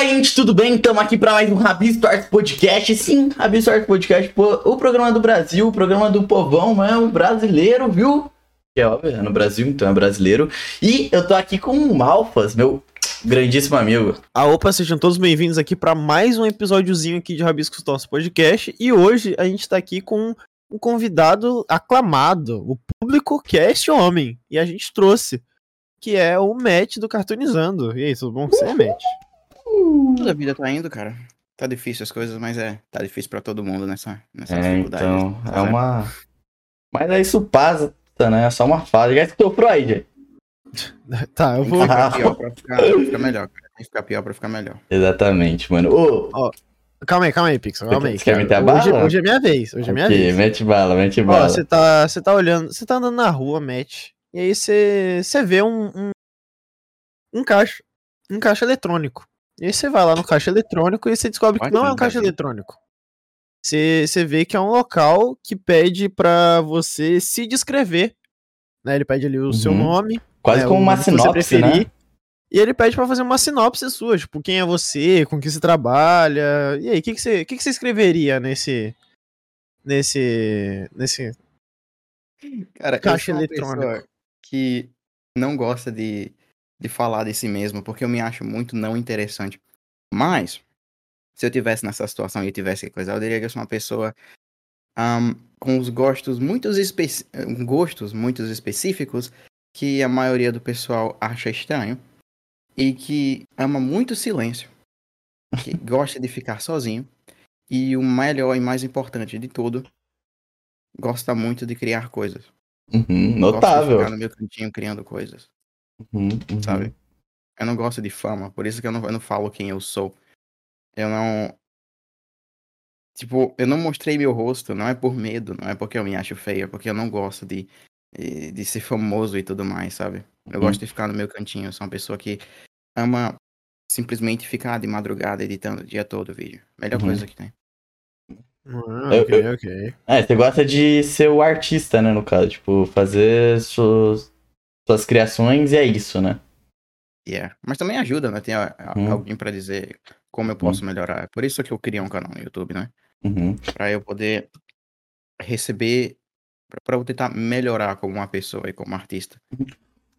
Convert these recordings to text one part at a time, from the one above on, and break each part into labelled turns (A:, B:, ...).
A: Opa, gente, tudo bem? Estamos aqui para mais um Rabisco Arts Podcast. Sim, Rabisco Arts Podcast, o programa do Brasil, o programa do povão, mas é o brasileiro, viu? Que é óbvio, é no Brasil, então é brasileiro. E eu tô aqui com o Malfas, meu grandíssimo amigo.
B: Ah, opa, sejam todos bem-vindos aqui para mais um episódiozinho aqui de Rabiscos Nosso Podcast. E hoje a gente tá aqui com um convidado aclamado, o público que é este homem. E a gente trouxe, que é o Matt do Cartoonizando. E aí, tudo bom com você, Matt?
C: Toda a vida tá indo, cara. Tá difícil as coisas, mas é, tá difícil pra todo mundo nessa, nessa
A: É,
C: dificuldade.
A: então, é uma... Mas é isso passa, né? É só uma fase. Já escutou Freud?
B: Tá, eu
C: Tem que
B: vou.
C: ficar pior pra ficar, pra ficar melhor, cara. Tem que ficar pior pra ficar melhor.
A: Exatamente, mano. Ô,
B: Calma aí, calma aí, Pixel. Calma aí.
A: Você quer meter a
B: hoje,
A: bala?
B: hoje é minha vez. Hoje é minha
A: aqui,
B: vez.
A: mete bala, mete
B: Ó,
A: bala.
B: você tá, você tá olhando, você tá andando na rua, Matt, e aí você, você vê um, um, um caixa, um caixa eletrônico. E aí você vai lá no caixa eletrônico e você descobre que
C: Olha
B: não é
C: que
B: um caixa eletrônico. Você, você vê que é um local que pede pra você se descrever. Né? Ele pede ali o seu
A: Uhum.
B: nome,
A: Quase
B: né,
A: como uma
B: que
A: sinopse,
B: preferir.
A: né?
B: E ele pede pra fazer uma sinopse sua, tipo, quem é você, com que você trabalha. E aí, o que, que, você, que, que você escreveria nesse. Nesse. Nesse.
C: Cara,
B: Caixa eletrônico.
C: que não gosta de, de falar de si mesmo, porque eu me acho muito não interessante. Mas, se eu tivesse nessa situação e eu tivesse que coisa, eu diria que eu sou uma pessoa ahm, com os gostos muito, gostos muito específicos que a maioria do pessoal acha estranho e que ama muito silêncio, que gosta de ficar sozinho e o melhor e mais importante de tudo, gosta muito de criar coisas.
A: Uhum,
C: Gosto de
A: notável.
C: ficar no meu cantinho criando coisas,
A: Uhum, uhum.
C: sabe? Eu não gosto de fama, por isso que eu não, eu não falo quem eu sou. Eu não. Tipo, eu não mostrei meu rosto, não é por medo, não é porque eu me acho feio, é porque eu não gosto de, de ser famoso e tudo mais, sabe? Eu
A: Uhum.
C: gosto de ficar no meu cantinho, eu sou uma pessoa que ama simplesmente ficar de madrugada editando o dia todo o vídeo. Melhor
A: Uhum.
C: coisa que tem.
B: Ah, ok, ok.
A: É, você gosta de ser o artista, né, no caso. Tipo, fazer suas, suas criações e é isso, né?
C: Yeah. Mas também ajuda, né? Tem a- a-
A: Hum.
C: alguém pra dizer como eu posso melhorar. É por isso que eu criei um canal no YouTube, né?
A: Uhum.
C: Pra eu poder receber, pra- pra eu tentar melhorar como uma pessoa e como artista.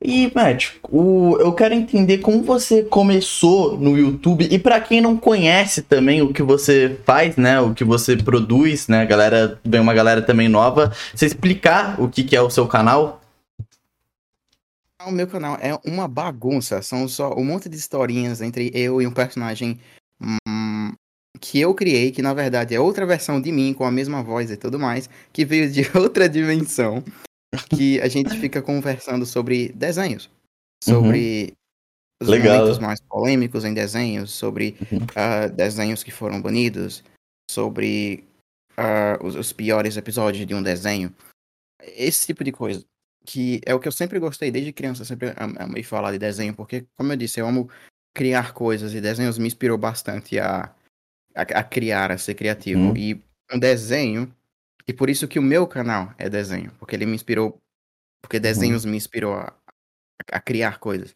A: E, Matt, o, eu quero entender como você começou no YouTube e pra quem não conhece também o que você faz, né, o que você produz, né, galera, vem uma galera também nova, você explicar o que, que é o seu canal?
C: Ah, O meu canal é uma bagunça. São só um monte de historinhas entre eu e um personagem hum, que eu criei, que na verdade é outra versão de mim, com a mesma voz e tudo mais, que veio de outra dimensão. Que a gente fica conversando sobre desenhos. Sobre os
A: Legal.
C: momentos mais polêmicos em desenhos, sobre
A: Uhum.
C: ah, desenhos que foram banidos, sobre ah, os, os piores episódios de um desenho. Esse tipo de coisa. Que é o que eu sempre gostei, desde criança, sempre am- amei falar de desenho, porque, como eu disse, eu amo criar coisas e desenhos me inspirou bastante a, a, a criar, a ser criativo.
A: Uhum.
C: E um desenho, e por isso que o meu canal é desenho, porque ele me inspirou, porque desenhos me inspirou a, a criar coisas.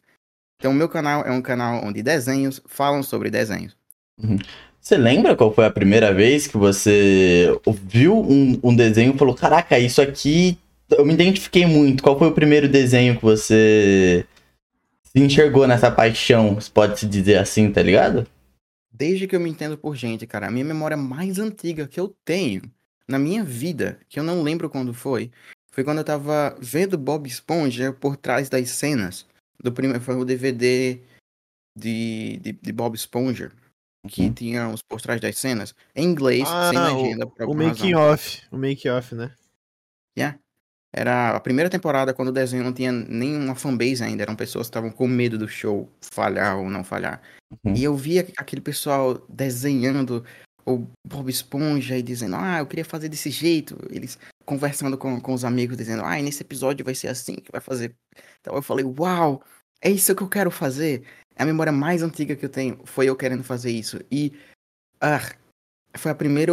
C: Então, o meu canal é um canal onde desenhos falam sobre desenhos.
A: Você lembra qual foi a primeira vez que você viu um, um desenho e falou, caraca, isso aqui eu me identifiquei muito, qual foi o primeiro desenho que você se enxergou nessa paixão, se pode se dizer assim, tá ligado?
C: Desde que eu me entendo por gente, cara, a minha memória mais antiga que eu tenho na minha vida, que eu não lembro quando foi, foi quando eu tava vendo Bob Esponja por trás das cenas. Do primeiro, foi o DVD de, de, de Bob Esponja, que
A: Uhum.
C: tinha os por trás das cenas, em inglês,
B: Ah,
C: sem
B: o-
C: legenda.
B: O
C: alguma
B: making
C: razão.
B: off. O make off, né?
C: Era a primeira temporada quando o desenho não tinha nenhuma fanbase ainda, eram pessoas que estavam com medo do show falhar ou não falhar.
A: Uhum.
C: E eu via aquele pessoal desenhando o Bob Esponja e dizendo, ah, eu queria fazer desse jeito. Eles conversando com, com os amigos, dizendo, ah, nesse episódio vai ser assim que vai fazer. Então eu falei, uau, é isso que eu quero fazer. A memória mais antiga que eu tenho foi eu querendo fazer isso. E ah, foi a primeira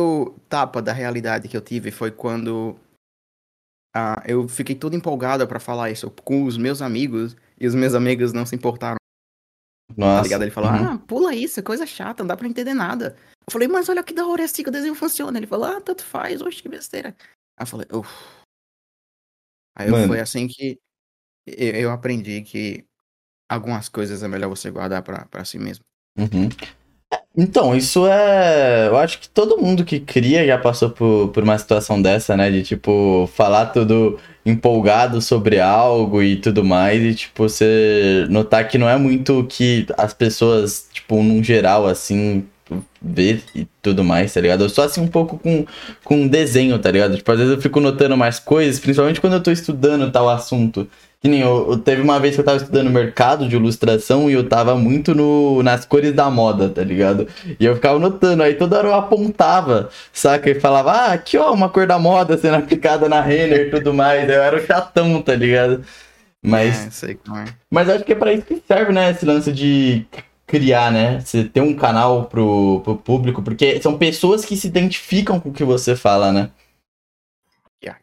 C: tapa da realidade que eu tive, foi quando ah, eu fiquei todo empolgado pra falar isso com os meus amigos e os meus amigos não se importaram
A: Nossa.
C: Tá ligado? Ele falou,
A: uhum.
C: ah, pula isso, é coisa chata, não dá pra entender nada. Eu falei, mas olha que da hora é assim que o desenho funciona. Ele falou, ah, tanto faz, oxe, que besteira. Aí eu falei, uff. Aí
A: Mano.
C: foi assim que eu, eu aprendi que algumas coisas é melhor você guardar pra, pra si mesmo.
A: Uhum. Então, isso é. Eu acho que todo mundo que cria já passou por, por uma situação dessa, né? De, tipo, falar tudo empolgado sobre algo e tudo mais, e, tipo, você notar que não é muito o que as pessoas, tipo, num geral, assim, vê e tudo mais, tá ligado? Eu sou assim um pouco com, com desenho, tá ligado? Tipo, às vezes eu fico notando mais coisas, principalmente quando eu tô estudando tal assunto. Que nem eu, eu- teve uma vez que eu tava estudando mercado de ilustração e eu tava muito no, nas cores da moda, tá ligado? E eu ficava notando, aí toda hora eu apontava, saca? E falava, ah, aqui ó, uma cor da moda sendo aplicada na Renner e tudo mais. Eu era o chatão, tá ligado? Mas,
C: É, sei como é.
A: mas acho que é pra isso que serve, né? Esse lance de criar, né? Você ter um canal pro, pro público, porque são pessoas que se identificam com o que você fala, né?
C: Yeah.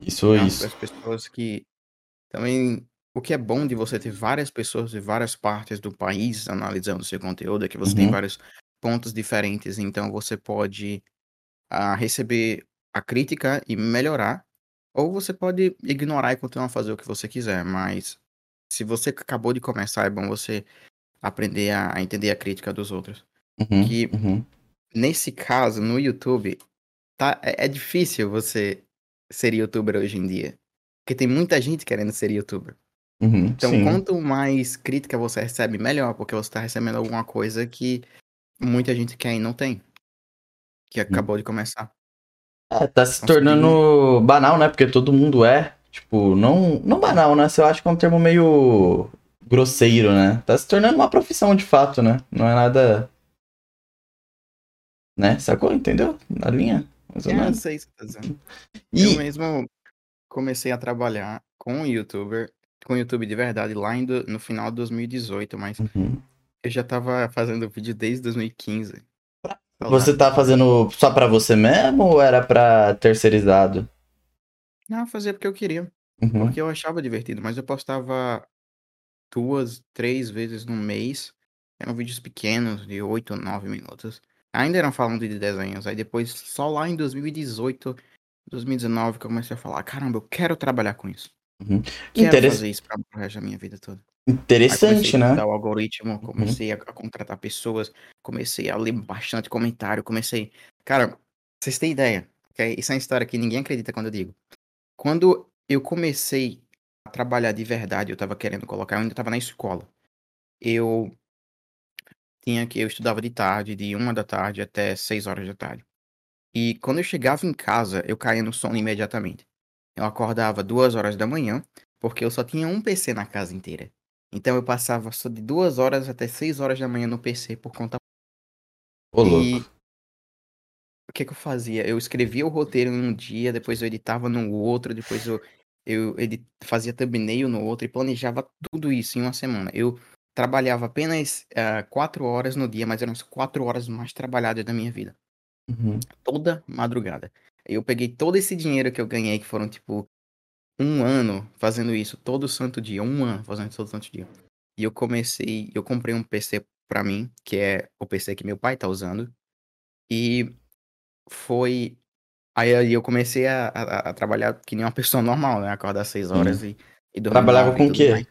A: Isso,
C: Não,
A: isso.
C: As pessoas que também o que é bom de você ter várias pessoas de várias partes do país analisando seu conteúdo é que você tem
A: Uhum.
C: vários pontos diferentes, então você pode ah, receber a crítica e melhorar, ou você pode ignorar e continuar a fazer o que você quiser, mas se você acabou de começar, é bom você aprender a, a entender a crítica dos outros.
A: Uhum,
C: que-
A: uhum.
C: Nesse caso, no YouTube, tá, é, é difícil você ser youtuber hoje em dia. Porque tem muita gente querendo ser youtuber.
A: Uhum,
C: Então,
A: sim.
C: quanto mais crítica você recebe, melhor, porque você tá recebendo alguma coisa que muita gente quer e não tem. Que acabou de começar.
A: É, tá se
C: Nossa,
A: tornando banal, né? Porque todo mundo é. Tipo, não, não banal, né? Eu acho que é um termo meio grosseiro, né? Tá se tornando uma profissão de fato, né? Não é nada. Né? Sacou? Entendeu? Na linha? Mais ou
C: É, eu
A: menos.
C: sei o que você tá dizendo.
A: E.
C: Eu mesmo comecei a trabalhar com youtuber, com YouTube de verdade, lá do- no final de 2018, mas
A: Uhum.
C: eu já tava fazendo vídeo desde 2015.
A: Você tá fazendo só pra você mesmo ou era pra terceirizado?
C: Não, eu fazia porque eu queria.
A: Uhum.
C: Porque eu achava divertido, mas eu postava duas, três vezes no mês. Eram vídeos pequenos, de 8, 9 minutos. Ainda eram falando de desenhos. Aí depois, só lá em 2018, 2019, que eu comecei a falar: caramba, eu quero trabalhar com isso.
A: Uhum.
C: Quero
A: Interess-
C: fazer isso pra, pro resto da minha vida toda.
A: Interessante, né?
C: o algoritmo, comecei a, a contratar pessoas, comecei a ler bastante comentário, comecei. Cara, vocês têm ideia, ok? Isso é uma história que ninguém acredita quando eu digo. Quando eu comecei a trabalhar de verdade, eu tava querendo colocar, eu ainda tava na escola. Eu tinha que, eu estudava de tarde, de uma da tarde até seis horas da tarde. E quando eu chegava em casa, eu caía no sono imediatamente. Eu acordava duas horas da manhã, porque eu só tinha um PC na casa inteira. Então eu passava só de duas horas até seis horas da manhã no PC por conta.
A: Ô,
C: E
A: louco.
C: o que que eu fazia? Eu escrevia o roteiro em um dia, depois eu editava no outro, depois eu, eu edit... fazia thumbnail no outro e planejava tudo isso em uma semana. Eu trabalhava apenas ah, quatro horas no dia, mas eram as quatro horas mais trabalhadas da minha vida.
A: Uhum.
C: Toda madrugada. Eu peguei todo esse dinheiro que eu ganhei, que foram tipo um ano fazendo isso, todo santo dia, um ano fazendo isso todo santo dia. E eu comecei, eu comprei um PC pra mim, que é o PC que meu pai tá usando. E foi. Aí, aí eu comecei a, a- a trabalhar que nem uma pessoa normal, né? Acordar às 6 horas e, e dormir
A: Trabalhava com o quê?
C: mais.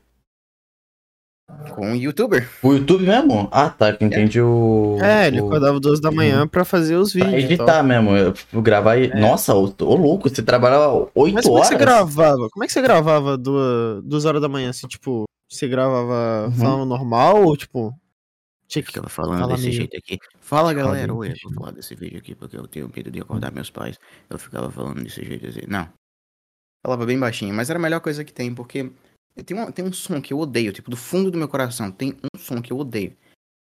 C: Com um youtuber.
A: O YouTube mesmo? Ah, tá. Que eu entendi o.
B: É, ele
A: o...
B: acordava duas da manhã pra fazer os
A: Pra
B: vídeos. e tal.
A: editar mesmo. Eu gravar e.
B: É.
A: Nossa, ô, ô louco, você trabalhava 8
B: Mas como é que
A: horas?
B: você gravava? Como é que você gravava duas, duas horas da manhã, assim, tipo, você gravava
A: Uhum.
B: falando normal ou, tipo, tinha que...
C: Ficava falando
B: Fala,
C: desse
B: amigo.
C: jeito aqui. Fala galera, oi, vou falar desse vídeo aqui porque eu tenho medo de acordar meus pais. Eu ficava falando desse jeito assim. Não. Falava bem baixinho, mas era a melhor coisa que tem, porque tem, uma, tem um som que eu odeio, tipo, do fundo do meu coração, tem um som que eu odeio.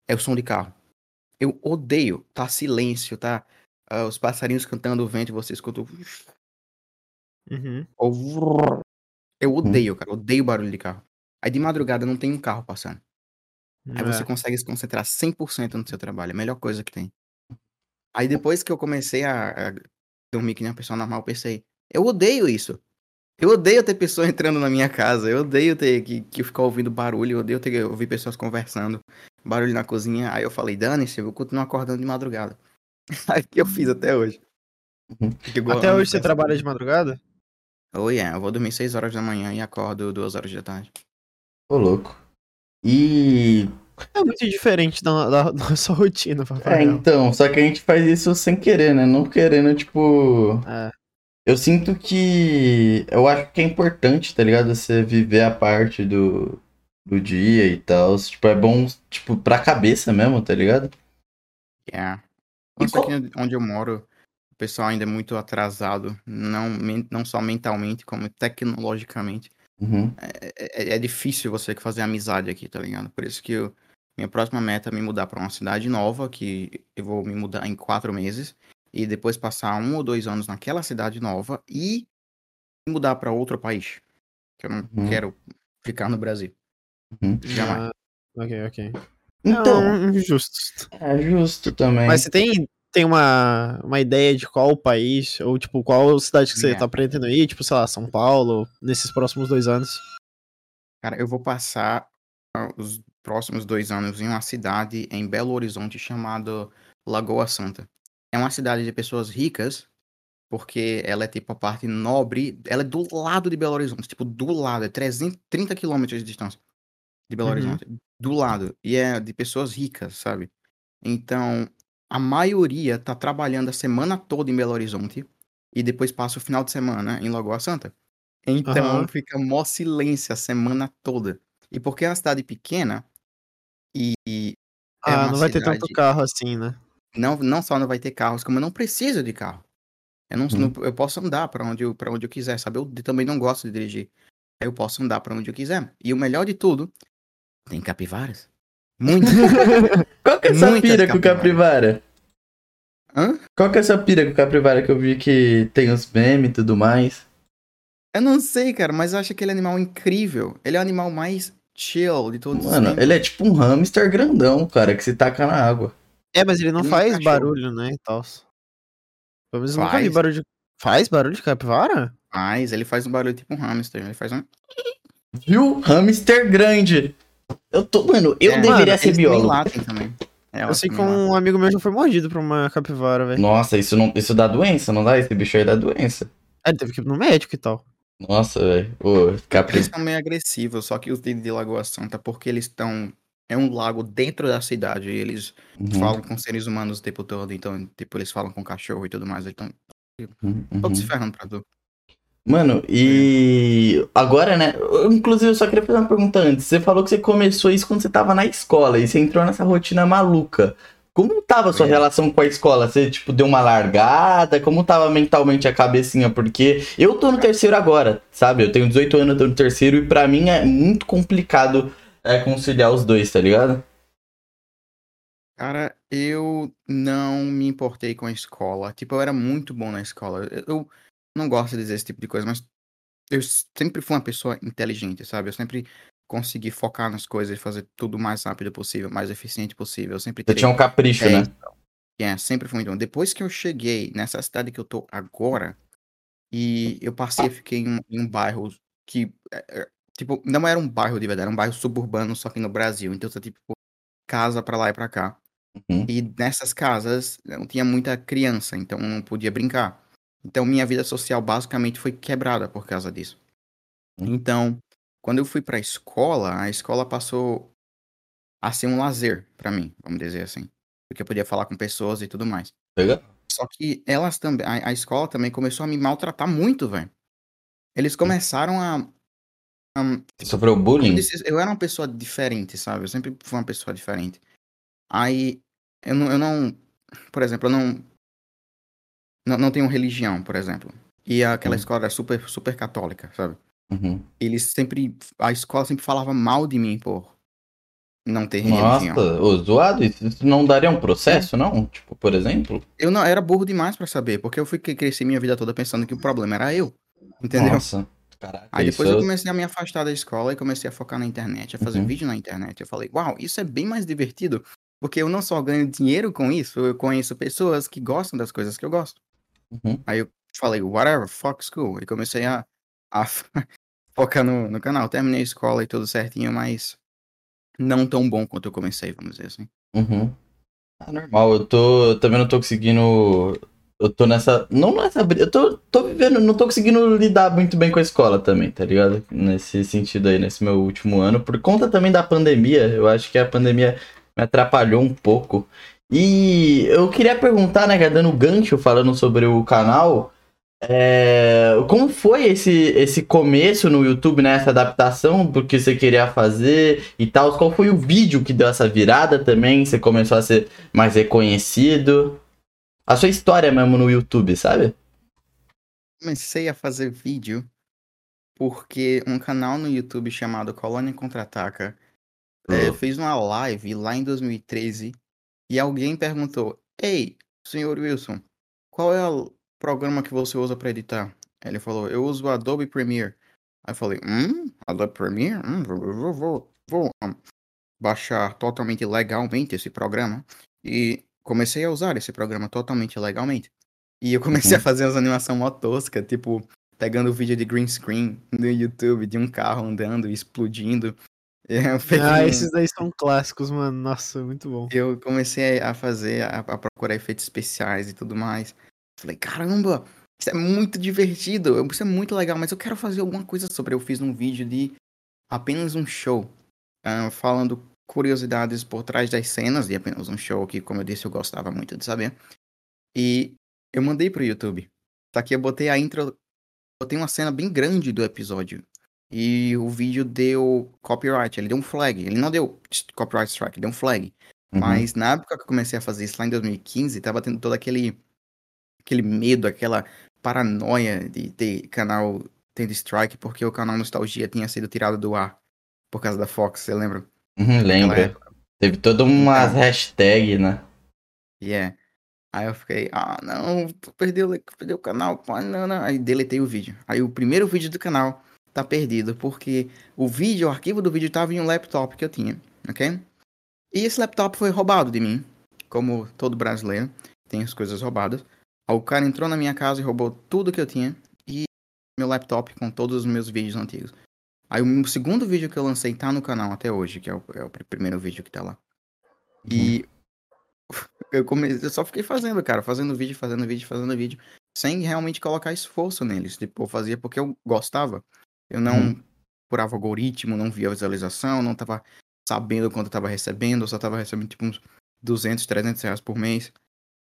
C: É o som de carro. Eu odeio. Tá silêncio, tá ah, os passarinhos cantando o vento e você escuta o...
B: Uhum.
C: ou vrrr. Eu odeio, cara. Odeio barulho de carro. Aí de madrugada não tem um carro passando. Aí você
B: É.
C: consegue se concentrar 100% no seu trabalho. É a melhor coisa que tem. Aí depois que eu comecei a, a dormir que nem uma pessoa normal, eu pensei, eu odeio isso. Eu odeio ter pessoas entrando na minha casa. Eu odeio ter que, que ficar ouvindo barulho. Eu odeio ter que ouvir pessoas conversando. Barulho na cozinha. Aí eu falei, dane-se, eu vou continuar acordando de madrugada. Aí que eu fiz até hoje.
B: Até hoje você trabalha de madrugada?
C: Oh, yeah. Eu vou dormir 6 horas da manhã e acordo 2 horas da tarde.
A: Ô, louco. E.
B: É muito diferente da, da, da nossa rotina,
A: É,
B: papai.
A: então, só que a gente faz isso sem querer, né? Não querendo, tipo.
B: É.
A: Eu sinto que. Eu acho que é importante, tá ligado? Você viver a parte do, do dia e tal. Tipo, é bom, tipo, pra cabeça mesmo, tá ligado?
C: Yeah. Isso
A: qual-
C: aqui onde eu moro, o pessoal ainda é muito atrasado. Não, não só mentalmente, como tecnologicamente.
A: Uhum.
C: é, é- é difícil você fazer amizade aqui, tá ligado? Por isso que eu- minha próxima meta é me mudar pra uma cidade nova, que eu vou me mudar em quatro meses, e depois passar um ou dois anos naquela cidade nova e mudar pra outro país. Que eu não
A: Uhum.
C: quero ficar no Brasil.
A: Uhum.
C: Jamais.
B: Ah, ok, ok.
A: Então,
B: Não, justo.
A: é justo também.
B: Mas você tem, tem uma, uma ideia de qual país, ou tipo, qual cidade que você
C: Yeah.
B: tá pretendendo ir? Tipo, sei lá, São Paulo, nesses próximos dois anos.
C: Cara, eu vou passar ah, os próximos dois anos em uma cidade em Belo Horizonte chamada Lagoa Santa. É uma cidade de pessoas ricas, porque ela é tipo a parte nobre, ela é do lado de Belo Horizonte, tipo do lado, é 330 quilômetros de distância de Belo
B: Uhum.
C: Horizonte, do lado, e é de pessoas ricas, sabe? Então, a maioria tá trabalhando a semana toda em Belo Horizonte e depois passa o final de semana em Lagoa Santa. Então,
B: Aham.
C: fica mó silêncio a semana toda. E porque é uma cidade pequena e e é
B: Ah,
C: uma
B: não vai ter tanto carro assim, né?
C: Não, não só não vai ter carros, como eu não preciso de carro. Eu, não,
A: Uhum.
C: não- eu posso andar pra onde, eu- onde eu quiser, sabe? Eu também não gosto de dirigir. Eu posso andar pra onde eu quiser. E o melhor de tudo, tem capivaras. Muito.
A: Qual que é essa
C: Muitas
A: pira com o
C: capivara. Hã?
A: Qual que é essa pira com o capivara que eu vi que tem os memes e tudo mais?
C: Eu não sei, cara, mas eu acho aquele animal incrível. Ele é o animal mais chill de todos os
A: Mano, ele é tipo um hamster grandão, cara, que se taca na água.
B: É, mas ele não
C: é
B: faz
C: cachorro.
B: barulho, né, e tal. Pelo menos nunca vi
C: Faz.
B: barulho de... Faz barulho de capivara?
C: Mas ele faz um barulho tipo um hamster. Ele faz um.
A: Viu? Hamster grande. Eu tô, mano, eu
C: É,
A: deveria
C: mano,
A: ser biólogo.
C: latem também. É,
B: eu sei que
C: latem.
B: um amigo meu já foi mordido por uma capivara, velho.
A: Nossa, isso não, isso dá doença, não dá? Esse bicho aí dá doença.
B: Ah, ele teve que ir no médico e tal.
A: Nossa, velho. Ô,
C: Eles
A: capri...
C: são meio agressivos, só que os de, de Lagoa Santa, porque eles estão. É um lago dentro da cidade. E eles
A: Uhum,
C: falam com seres humanos o tempo todo. Então, tipo, eles falam com cachorro e tudo mais. Então,
A: uhum,
C: todos se ferrando pra tu.
A: Mano, e agora, né? eu, Inclusive, eu só queria fazer uma pergunta antes. Você falou que você começou isso quando você tava na escola e você entrou nessa rotina maluca. Como tava a sua
C: Foi.
A: relação com a escola? Você, tipo, deu uma largada? Como tava mentalmente a cabecinha? Porque eu tô no terceiro agora, sabe? Eu tenho 18 anos, eu tô no terceiro e pra mim é muito complicado é, conciliar os dois, tá ligado?
C: Cara, eu não me importei com a escola. Tipo, eu era muito bom na escola. Eu- não gosto de dizer esse tipo de coisa, mas eu sempre fui uma pessoa inteligente, sabe? Eu sempre consegui focar nas coisas e fazer tudo o mais rápido possível, mais eficiente possível. Eu sempre
A: Você tinha um capricho, né?
C: 10. É, sempre foi muito bom. Depois que eu cheguei nessa cidade que eu tô agora, e eu passei, fiquei em um, em um bairro que, é, é, tipo, não era um bairro de verdade, era um bairro suburbano, só que no Brasil. Então, você, tipo, casa pra lá e pra cá.
A: Uhum.
C: E nessas casas não tinha muita criança, então não podia brincar. Então minha vida social basicamente foi quebrada por causa disso.
A: Hum.
C: Então, quando eu fui pra escola, a escola passou a ser um lazer pra mim, vamos dizer assim. Porque eu podia falar com pessoas e tudo mais.
A: Legal.
C: Só que elas também, a, a escola também começou a me maltratar muito, velho. Eles começaram a,
A: Você sofreu bullying?
C: eu era uma pessoa diferente, sabe? Eu sempre fui uma pessoa diferente. Aí, eu não, eu não por exemplo, eu não, não, não tenho religião, por exemplo. E aquela
A: Hum.
C: escola era super, super católica, sabe?
A: Uhum.
C: Eles sempre, a escola sempre falava mal de mim por não ter
A: Nossa,
C: religião.
A: ô, zoado, isso não daria um processo, não? Tipo, por exemplo?
C: Eu não era burro demais pra saber, porque eu fui cresci minha vida toda pensando que o problema era eu. Entendeu?
A: Nossa, caraca,
C: Aí depois
A: isso
C: eu comecei a me afastar da escola e comecei a focar na internet, a fazer
A: Uhum.
C: vídeo na internet. Eu falei, uau, isso é bem mais divertido, porque eu não só ganho dinheiro com isso, eu conheço pessoas que gostam das coisas que eu gosto.
A: Uhum.
C: Aí eu falei, whatever, fuck school. E comecei a a focar no, no canal. Terminei a escola e tudo certinho, mas não tão bom quanto eu comecei, vamos dizer assim.
A: Uhum. Ah, normal, eu tô. Eu também não tô conseguindo. Eu tô nessa. Não nessa. bri- Eu tô, tô vivendo. Não tô conseguindo lidar muito bem com a escola também, tá ligado? Nesse sentido aí, nesse meu último ano. Por conta também da pandemia. Eu acho que a pandemia me atrapalhou um pouco. E eu queria perguntar, né, dando gancho, falando sobre o canal. é, como foi esse, esse começo no YouTube, né? Essa adaptação do que você queria fazer e tal? Qual foi o vídeo que deu essa virada também? Você começou a ser mais reconhecido? A sua história mesmo no YouTube, sabe?
C: Comecei a fazer vídeo porque um canal no YouTube chamado Colônia Contra-Ataca é,
A: Oh.
C: fez uma live lá em 2013 e alguém perguntou: Ei, senhor Wilson, qual é o programa que você usa para editar? Ele falou: Eu uso o Adobe Premiere. Aí eu falei: Hum, Adobe Premiere? Hum, vou, vou, vou, vou hum, baixar totalmente legalmente esse programa. E comecei a usar esse programa totalmente legalmente. E eu comecei
A: Uhum.
C: a fazer umas animações mó tosca, tipo, pegando vídeo de green screen no YouTube de um carro andando e explodindo. Peguei
B: Ah, esses daí são clássicos, mano. Nossa, muito bom.
C: eu comecei a fazer, a, a procurar efeitos especiais e tudo mais. Falei, caramba, isso é muito divertido, isso é muito legal, mas eu quero fazer alguma coisa sobre. Eu fiz um vídeo de apenas um show, ah, falando curiosidades por trás das cenas de apenas um show, que, como eu disse, eu gostava muito de saber. E eu mandei pro YouTube. Só que eu botei a intro, botei uma cena bem grande do episódio. E o vídeo deu copyright, ele deu um flag. Ele não deu copyright strike, deu um flag.
A: Uhum.
C: Mas na época que eu comecei a fazer isso lá em 2015, tava tendo todo aquele aquele medo, aquela paranoia de ter canal tendo strike, porque o canal Nostalgia tinha sido tirado do ar por causa da Fox, você lembra?
A: Uhum, lembra? Teve toda uma
C: Então.
A: hashtag, né?
C: Yeah. Aí eu fiquei, ah, não, perdeu, perdeu o canal, pô, não, não. Aí deletei o vídeo. Aí o primeiro vídeo do canal tá perdido, porque o vídeo, o arquivo do vídeo tava em um laptop que eu tinha, ok? E esse laptop foi roubado de mim, como todo brasileiro, tem as coisas roubadas. Aí o cara entrou na minha casa e roubou tudo que eu tinha e meu laptop com todos os meus vídeos antigos. Aí o segundo vídeo que eu lancei tá no canal até hoje, que é o, é o primeiro vídeo que tá lá. E eu comecei, eu só fiquei fazendo, cara, fazendo vídeo, fazendo vídeo, fazendo vídeo, sem realmente colocar esforço neles. Tipo, eu fazia porque eu gostava. Eu não
A: Uhum.
C: curava algoritmo, não via visualização, não tava sabendo quanto eu tava recebendo, eu só tava recebendo tipo uns 200, 300 reais por mês.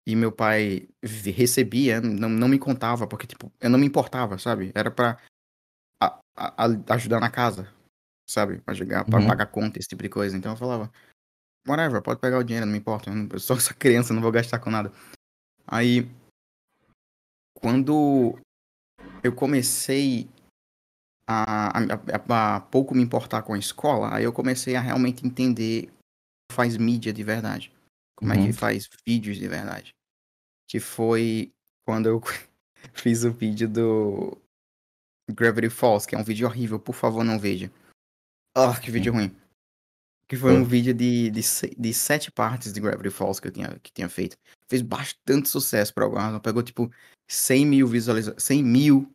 C: E meu pai recebia, não, não me contava, porque tipo, eu não me importava, sabe? Era pra a- a- ajudar na casa, sabe? Pra, jogar, pra
A: Uhum.
C: pagar conta, esse tipo de coisa. Então eu falava, whatever, pode pegar o dinheiro, não me importa. Eu, não- eu sou essa criança, não vou gastar com nada. Aí, quando eu comecei a, a, a- pouco me importar com a escola, aí eu comecei a realmente entender como faz mídia de verdade. Como é
A: Uhum.
C: que faz vídeos de verdade. Que foi quando eu fiz o vídeo do Gravity Falls, que é um vídeo horrível, por favor não veja. Ah, que vídeo ruim. Que foi um vídeo de, de, de sete partes de Gravity Falls que eu tinha, que tinha feito. Fez bastante sucesso pra alguma razão. Pegou tipo 100 mil, visualiza 100 mil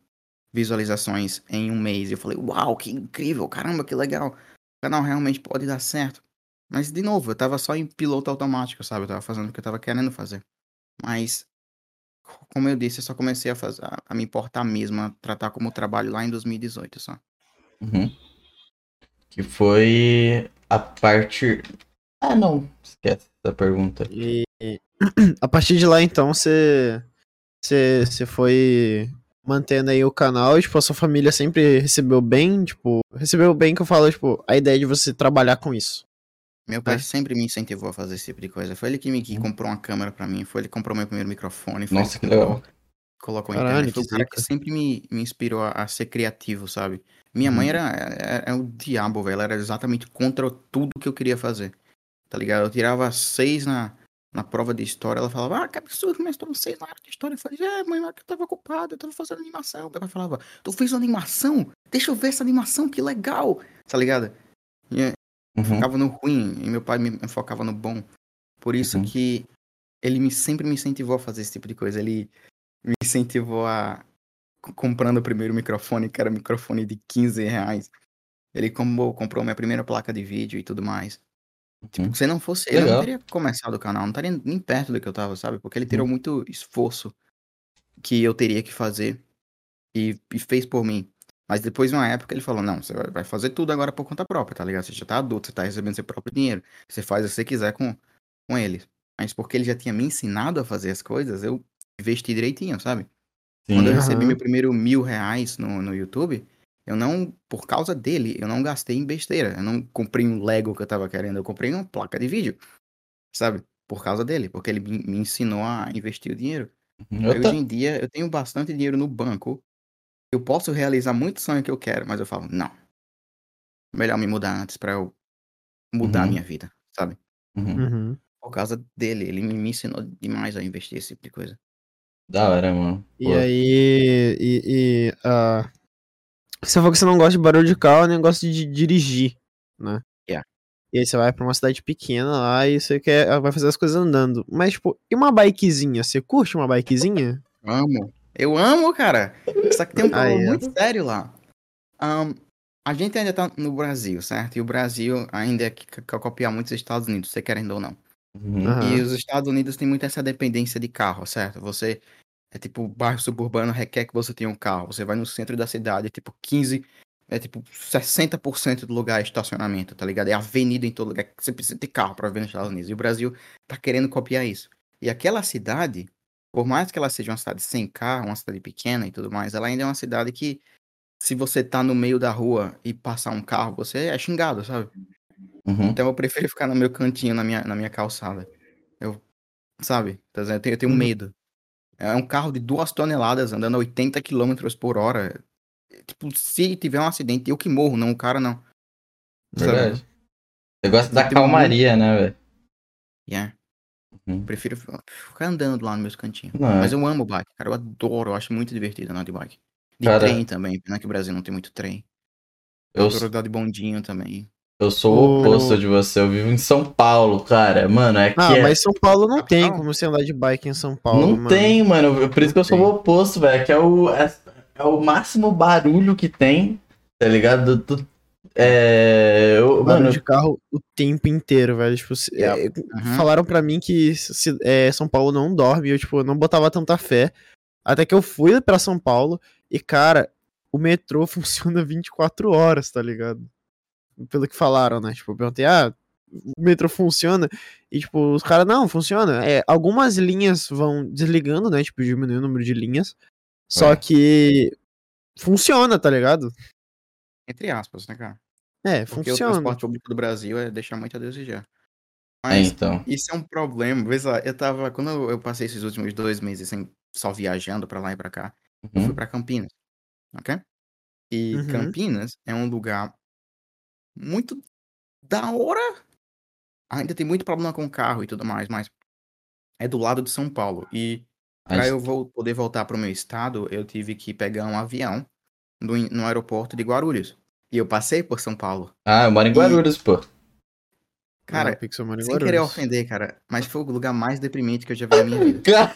C: visualizações em um mês. E eu falei, uau, que incrível, caramba, que legal. O canal realmente pode dar certo. Mas, de novo, eu tava só em piloto automático, sabe? Eu tava fazendo o que eu tava querendo fazer. Mas, como eu disse, eu só comecei a, fazer, a, me importar mesmo, a tratar como trabalho lá em 2018 só.
A: Uhum. Que foi a partir. Ah, não. Esquece essa pergunta.
B: E a partir de lá, então, você você você foi mantendo aí o canal e, tipo, a sua família sempre recebeu bem, tipo, recebeu bem que eu falo, tipo, a ideia de você trabalhar com isso.
C: Meu pai
B: É.
C: sempre me incentivou a fazer esse tipo de coisa. Foi ele que me que
A: Uhum.
C: comprou uma câmera pra mim, foi ele que comprou meu primeiro microfone,
A: Nossa, que legal.
C: colocou
B: Caralho,
C: internet. O
B: que
C: cara que sempre me, me inspirou a, a ser criativo, sabe? Minha mãe
A: Uhum.
C: era, era, era o diabo, velho. Ela era exatamente contra tudo que eu queria fazer. Tá ligado? Eu tirava seis na, na prova de história. Ela falava, ah, que absurdo, mas tô seis na área de história. Eu falei, é, mãe, mas eu tava ocupado, eu tava fazendo animação. Pai falava, tu fez uma animação? Deixa eu ver essa animação, que legal. Tá ligado?
A: Uhum.
C: focava no ruim e meu pai me focava no bom. Por isso
A: Uhum.
C: que ele me, sempre me incentivou a fazer esse tipo de coisa. Ele me incentivou a comprando o primeiro microfone, que era um microfone de 15 reais. Ele comprou, comprou minha primeira placa de vídeo e tudo mais. Tipo,
A: Uhum.
C: se não fosse ele, eu não teria começado o canal, não estaria nem perto do que eu tava, sabe? Porque ele tirou muito esforço que eu teria que fazer e, e fez por mim. Mas depois de uma época ele falou, não, você vai- fazer tudo agora por conta própria, tá ligado? Você já tá adulto, você tá recebendo seu próprio dinheiro. Você faz o que você quiser com, com ele. Mas porque ele já tinha me ensinado a fazer as coisas, eu investi direitinho, sabe? Quando eu
A: Sim.
C: recebi
B: Aham.
C: meu primeiro mil reais no, no YouTube, eu não, por causa dele, eu não gastei em besteira. Eu não comprei um Lego que eu tava querendo, eu comprei uma placa de vídeo, sabe? Por causa dele, porque ele me me ensinou a investir o dinheiro.
A: Ta-
C: hoje em dia, eu tenho bastante dinheiro no banco. Eu posso realizar muito sonho que eu quero, mas eu falo, não. Melhor me mudar antes pra eu mudar a
A: Uhum.
C: minha vida, sabe?
A: Uhum.
B: Uhum.
C: Por causa dele, ele me ensinou demais a investir esse tipo de coisa.
A: Da hora, mano.
B: E
A: Pô,
B: aí. E, e, ah, você falou que você não gosta de barulho de carro, nem gosta de dirigir, né?
C: Yeah.
B: E aí você vai pra uma cidade pequena lá e você quer, vai fazer as coisas andando. Mas, tipo, e uma bikezinha? Você curte uma bikezinha?
C: Amo. Eu amo, cara. Só que tem um problema muito sério lá. Ahn, a gente ainda tá no Brasil, certo? E o Brasil ainda é que quer copiar muito os Estados Unidos, você querendo ou não.
A: uhum.
C: E os Estados Unidos têm muito essa dependência de carro, certo? Você é tipo, bairro suburbano requer que você tenha um carro. Você vai no centro da cidade, é tipo 15, é tipo 60% do lugar é estacionamento, tá ligado? É avenida em todo lugar. Você precisa ter carro pra ver nos Estados Unidos. E o Brasil tá querendo copiar isso. E aquela cidade, por mais que ela seja uma cidade sem carro, uma cidade pequena e tudo mais, ela ainda é uma cidade que, se você tá no meio da rua e passar um carro, você é xingado, sabe?
A: Uhum.
C: Então eu prefiro ficar no meu cantinho, na minha, na minha calçada. Eu, sabe? Dizendo? Eu tenho, eu tenho
B: Uhum.
C: medo. É um carro de duas toneladas andando a 80 km por hora. Tipo, se tiver um acidente, eu que morro, não o cara não. Sabe?
A: Verdade. Você gosta da
C: Tem
A: calmaria, né, velho?
C: Yeah.
A: Uhum.
C: Prefiro fi- ficar andando lá nos meus cantinhos.
A: Não,
C: Mas
A: é-
C: eu amo bike, cara. Eu adoro, eu acho muito divertido andar de bike. De
A: Cara-
C: trem também, pena que o Brasil não tem muito trem. Eu
A: eu,
C: adoro andar de bondinho também.
A: eu sou o oposto de você. Eu vivo em São Paulo, cara. Mano, é que
B: Ah,
A: é-
B: mas São Paulo não tem como você andar de bike em São Paulo.
A: Não
B: mano.
A: tem, mano. Por isso que eu sou o oposto, velho. Que é o, é, é o máximo barulho que tem, tá ligado? Do- do- é. eu- mano,
B: de carro o tempo inteiro, velho. Tipo,
C: Yeah.
B: é,
C: Uhum.
B: falaram pra mim que se- é, São Paulo não dorme. Eu, tipo, não botava tanta fé. Até que eu fui pra São Paulo e, cara, o metrô funciona 24 horas, tá ligado? Pelo que falaram, né? Tipo, eu perguntei, ah, o metrô funciona? E, tipo, os caras, não, funciona. É, algumas linhas vão desligando, né? Tipo, diminui o número de linhas. Só
A: É.
B: que funciona, tá ligado?
C: Entre aspas, né, cara?
B: É,
C: Porque o
B: funciona.
C: transporte público do Brasil é deixar muito a desejar.
A: é,
C: Mas
A: então.
C: Isso é um problema. Vê só, eu tava. Quando eu passei esses últimos dois meses sem, só viajando pra lá e pra cá, eu fui
A: Uhum.
C: pra Campinas. Ok? E
B: Uhum.
C: Campinas é um lugar muito da hora. Ainda tem muito problema com carro e tudo mais, mas é do lado de São Paulo. E pra
A: Mas-
C: eu vol- poder voltar pro meu estado, eu tive que pegar um avião no, no aeroporto de Guarulhos. E eu passei por São Paulo.
A: Ah, eu moro em
C: E-
A: Guarulhos, pô.
C: Cara,
B: Ah,
C: sem querer
B: Guarulhos.
C: ofender, cara, mas foi o lugar mais deprimente que eu já vi na minha vida.
A: Cara,